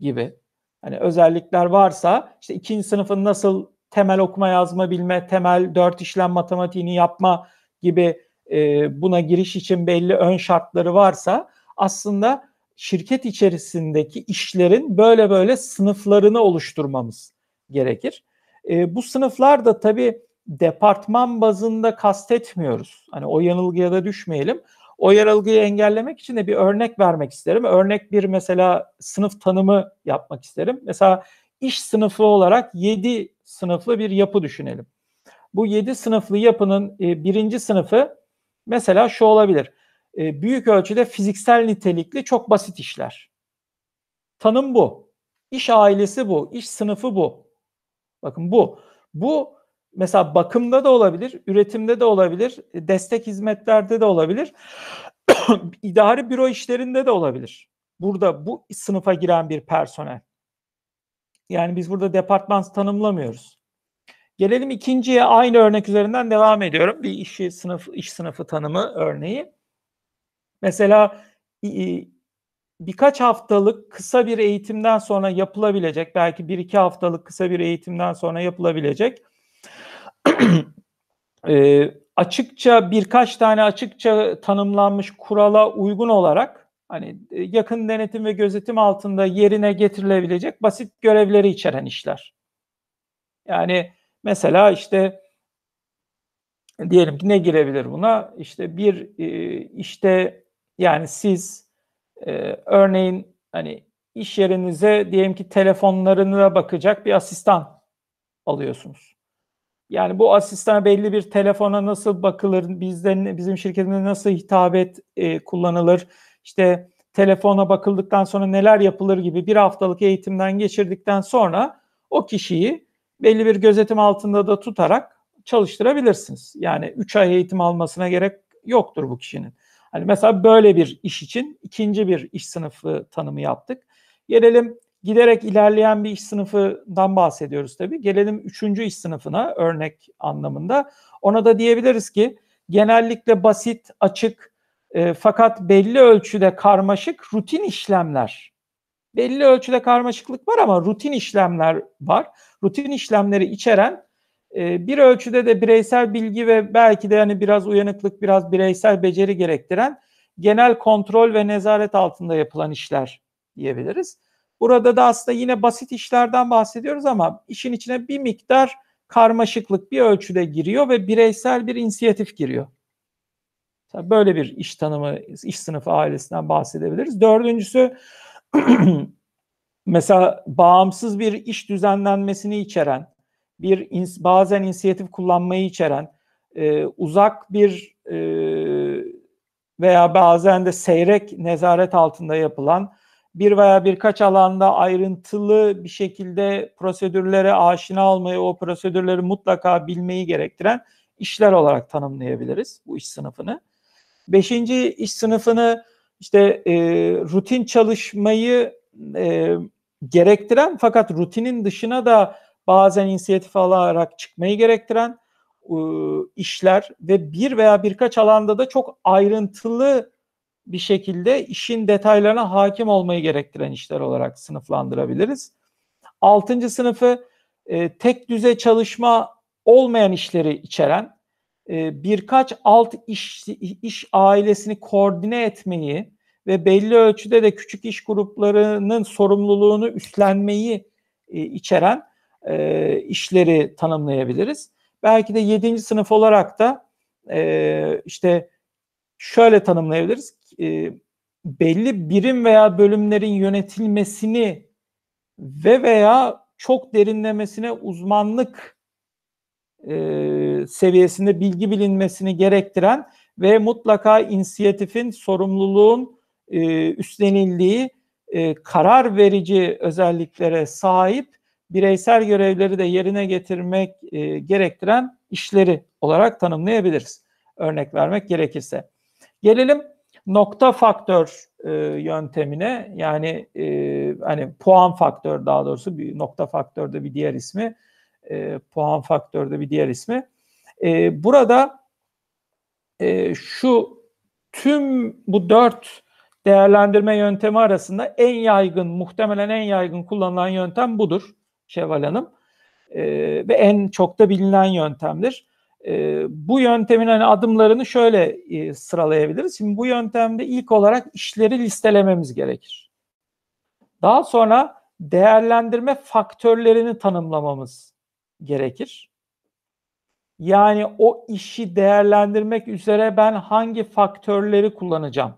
gibi hani özellikler varsa işte ikinci sınıfın nasıl temel okuma yazma bilme, temel dört işlem matematiğini yapma gibi e, buna giriş için belli ön şartları varsa aslında şirket içerisindeki işlerin böyle böyle sınıflarını oluşturmamız gerekir. E, bu sınıflar da tabii departman bazında kastetmiyoruz. Hani o yanılgıya da düşmeyelim. O yanılgıyı engellemek için de bir örnek vermek isterim. Örnek bir mesela sınıf tanımı yapmak isterim. Mesela iş sınıfı olarak 7 sınıflı bir yapı düşünelim. Bu 7 sınıflı yapının e, birinci sınıfı mesela şu olabilir e, büyük ölçüde fiziksel nitelikli çok basit işler. Tanım bu. İş ailesi bu. iş sınıfı bu. Bakın bu. Bu mesela bakımda da olabilir, üretimde de olabilir, destek hizmetlerde de olabilir. idari büro işlerinde de olabilir. Burada bu sınıfa giren bir personel. Yani biz burada departman tanımlamıyoruz. Gelelim ikinciye aynı örnek üzerinden devam ediyorum. Bir işi sınıf iş sınıfı tanımı örneği. Mesela birkaç haftalık kısa bir eğitimden sonra yapılabilecek, belki bir iki haftalık kısa bir eğitimden sonra yapılabilecek açıkça birkaç tane açıkça tanımlanmış kurala uygun olarak hani yakın denetim ve gözetim altında yerine getirilebilecek basit görevleri içeren işler. Yani mesela işte diyelim ki ne girebilir buna? İşte bir e, işte yani siz e, örneğin hani iş yerinize diyelim ki telefonlarına bakacak bir asistan alıyorsunuz. Yani bu asistana belli bir telefona nasıl bakılır, bizden bizim şirketinde nasıl hitabet e, kullanılır, işte telefona bakıldıktan sonra neler yapılır gibi bir haftalık eğitimden geçirdikten sonra o kişiyi belli bir gözetim altında da tutarak çalıştırabilirsiniz. Yani 3 ay eğitim almasına gerek yoktur bu kişinin. Hani mesela böyle bir iş için ikinci bir iş sınıfı tanımı yaptık. Gelelim giderek ilerleyen bir iş sınıfından bahsediyoruz tabii. Gelelim üçüncü iş sınıfına örnek anlamında. Ona da diyebiliriz ki genellikle basit, açık e, fakat belli ölçüde karmaşık rutin işlemler. Belli ölçüde karmaşıklık var ama rutin işlemler var. Rutin işlemleri içeren e, bir ölçüde de bireysel bilgi ve belki de yani biraz uyanıklık, biraz bireysel beceri gerektiren genel kontrol ve nezaret altında yapılan işler diyebiliriz. Burada da aslında yine basit işlerden bahsediyoruz ama işin içine bir miktar karmaşıklık bir ölçüde giriyor ve bireysel bir inisiyatif giriyor. Böyle bir iş tanımı, iş sınıfı ailesinden bahsedebiliriz. Dördüncüsü mesela bağımsız bir iş düzenlenmesini içeren, bir bazen inisiyatif kullanmayı içeren, e, uzak bir e, veya bazen de seyrek nezaret altında yapılan bir veya birkaç alanda ayrıntılı bir şekilde prosedürlere aşina olmayı, o prosedürleri mutlaka bilmeyi gerektiren işler olarak tanımlayabiliriz bu iş sınıfını. Beşinci iş sınıfını işte e, rutin çalışmayı e, gerektiren fakat rutinin dışına da bazen inisiyatif alarak çıkmayı gerektiren e, işler ve bir veya birkaç alanda da çok ayrıntılı bir şekilde işin detaylarına hakim olmayı gerektiren işler olarak sınıflandırabiliriz. Altıncı sınıfı e, tek düze çalışma olmayan işleri içeren birkaç alt iş, iş ailesini koordine etmeyi ve belli ölçüde de küçük iş gruplarının sorumluluğunu üstlenmeyi e, içeren e, işleri tanımlayabiliriz. Belki de yedinci sınıf olarak da e, işte şöyle tanımlayabiliriz e, belli birim veya bölümlerin yönetilmesini ve veya çok derinlemesine uzmanlık e, seviyesinde bilgi bilinmesini gerektiren ve mutlaka inisiyatifin, sorumluluğun e, üstlenildiği e, karar verici özelliklere sahip bireysel görevleri de yerine getirmek e, gerektiren işleri olarak tanımlayabiliriz. Örnek vermek gerekirse. Gelelim nokta faktör e, yöntemine yani e, hani puan faktör daha doğrusu bir nokta faktörde bir diğer ismi e, puan faktörde bir diğer ismi. E, burada e, şu tüm bu dört değerlendirme yöntemi arasında en yaygın muhtemelen en yaygın kullanılan yöntem budur Şevval Hanım e, ve en çok da bilinen yöntemdir e, bu yöntemin hani adımlarını şöyle e, sıralayabiliriz. Şimdi bu yöntemde ilk olarak işleri listelememiz gerekir. Daha sonra değerlendirme faktörlerini tanımlamamız gerekir. Yani o işi değerlendirmek üzere ben hangi faktörleri kullanacağım?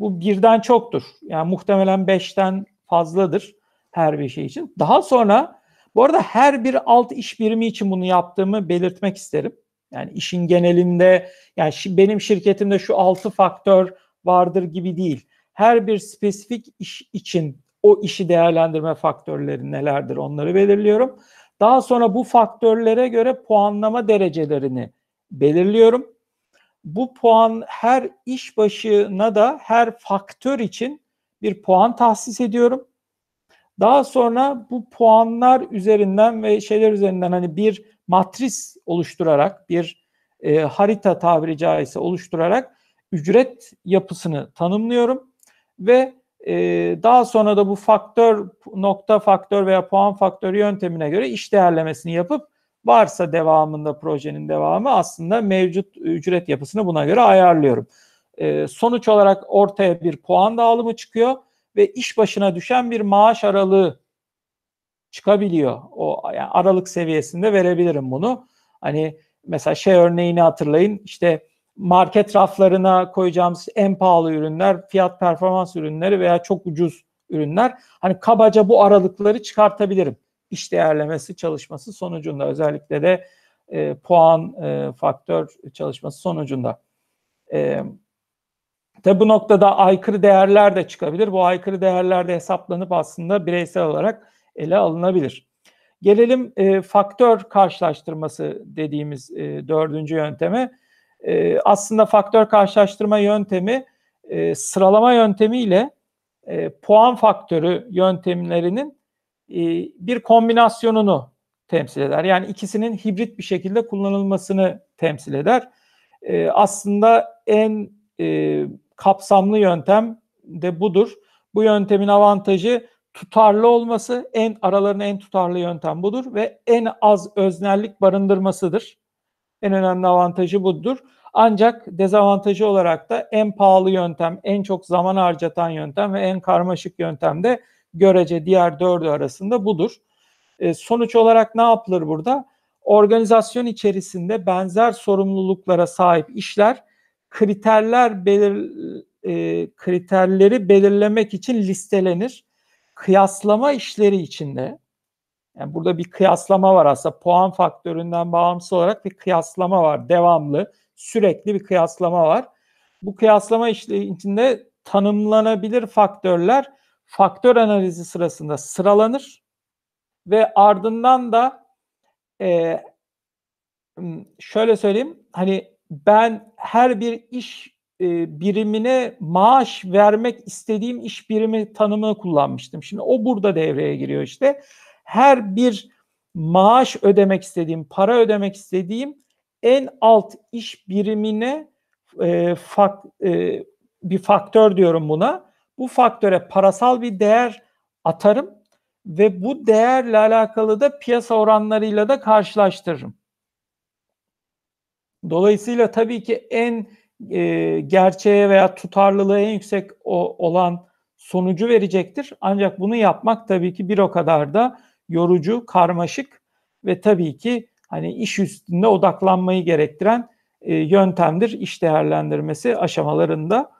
Bu birden çoktur. Yani muhtemelen beşten fazladır her bir şey için. Daha sonra bu arada her bir alt iş birimi için bunu yaptığımı belirtmek isterim. Yani işin genelinde yani benim şirketimde şu altı faktör vardır gibi değil. Her bir spesifik iş için o işi değerlendirme faktörleri nelerdir onları belirliyorum. Daha sonra bu faktörlere göre puanlama derecelerini belirliyorum. Bu puan her iş başına da her faktör için bir puan tahsis ediyorum. Daha sonra bu puanlar üzerinden ve şeyler üzerinden hani bir matris oluşturarak bir e, harita tabiri caizse oluşturarak ücret yapısını tanımlıyorum ve e, daha sonra da bu faktör nokta faktör veya puan faktörü yöntemine göre iş değerlemesini yapıp varsa devamında projenin devamı aslında mevcut ücret yapısını buna göre ayarlıyorum. E, sonuç olarak ortaya bir puan dağılımı çıkıyor ve iş başına düşen bir maaş aralığı çıkabiliyor. O yani aralık seviyesinde verebilirim bunu. Hani mesela şey örneğini hatırlayın. İşte market raflarına koyacağımız en pahalı ürünler, fiyat performans ürünleri veya çok ucuz ürünler. Hani kabaca bu aralıkları çıkartabilirim. İş değerlemesi çalışması sonucunda özellikle de e, puan e, faktör çalışması sonucunda. E, tabi bu noktada aykırı değerler de çıkabilir. Bu aykırı değerler de hesaplanıp aslında bireysel olarak ele alınabilir. Gelelim e, faktör karşılaştırması dediğimiz e, dördüncü yönteme. E, aslında faktör karşılaştırma yöntemi e, sıralama yöntemiyle e, puan faktörü yöntemlerinin e, bir kombinasyonunu temsil eder. Yani ikisinin hibrit bir şekilde kullanılmasını temsil eder. E, aslında en e, kapsamlı yöntem de budur. Bu yöntemin avantajı tutarlı olması, en aralarında en tutarlı yöntem budur ve en az öznellik barındırmasıdır. En önemli avantajı budur. Ancak dezavantajı olarak da en pahalı yöntem, en çok zaman harcatan yöntem ve en karmaşık yöntem de görece diğer dördü arasında budur. E, sonuç olarak ne yapılır burada? Organizasyon içerisinde benzer sorumluluklara sahip işler kriterler belir e, kriterleri belirlemek için listelenir. Kıyaslama işleri içinde yani burada bir kıyaslama var aslında puan faktöründen bağımsız olarak bir kıyaslama var devamlı sürekli bir kıyaslama var. Bu kıyaslama içinde tanımlanabilir faktörler faktör analizi sırasında sıralanır ve ardından da e, şöyle söyleyeyim hani ben her bir iş e, birimine maaş vermek istediğim iş birimi tanımını kullanmıştım. Şimdi o burada devreye giriyor işte. Her bir maaş ödemek istediğim, para ödemek istediğim en alt iş birimine e, fak, e, bir faktör diyorum buna. Bu faktöre parasal bir değer atarım ve bu değerle alakalı da piyasa oranlarıyla da karşılaştırırım. Dolayısıyla tabii ki en e, gerçeğe veya tutarlılığı en yüksek o, olan sonucu verecektir. Ancak bunu yapmak tabii ki bir o kadar da yorucu, karmaşık ve tabii ki hani iş üstünde odaklanmayı gerektiren e, yöntemdir iş değerlendirmesi aşamalarında.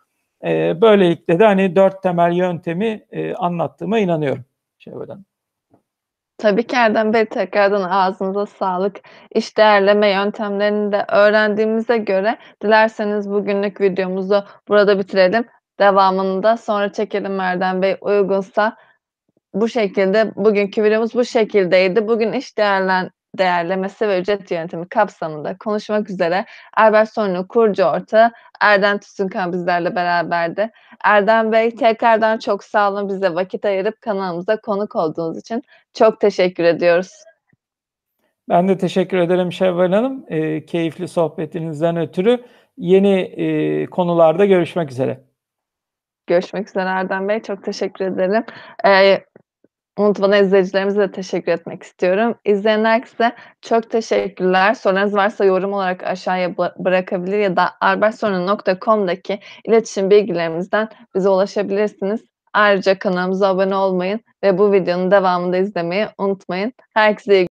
E, böylelikle de hani dört temel yöntemi e, anlattığıma inanıyorum. Şevval Hanım. Tabii ki Erdem Bey tekrardan ağzınıza sağlık. İş değerleme yöntemlerini de öğrendiğimize göre dilerseniz bugünlük videomuzu burada bitirelim. Devamını da sonra çekelim Erdem Bey uygunsa. Bu şekilde bugünkü videomuz bu şekildeydi. Bugün iş değerlen değerlemesi ve ücret yönetimi kapsamında konuşmak üzere Albert Sonlu kurucu ortağı Erdem Tüsünkan bizlerle beraberdi. Erdem Bey tekrardan çok sağ olun bize vakit ayırıp kanalımıza konuk olduğunuz için çok teşekkür ediyoruz. Ben de teşekkür ederim Şevval Hanım. E, keyifli sohbetinizden ötürü yeni e, konularda görüşmek üzere. Görüşmek üzere Erdem Bey. Çok teşekkür ederim. Ee, Unutmadan izleyicilerimize de teşekkür etmek istiyorum. İzleyen herkese çok teşekkürler. Sorularınız varsa yorum olarak aşağıya bırakabilir ya da albertsorun.com'daki iletişim bilgilerimizden bize ulaşabilirsiniz. Ayrıca kanalımıza abone olmayın ve bu videonun devamını da izlemeyi unutmayın. Herkese iyi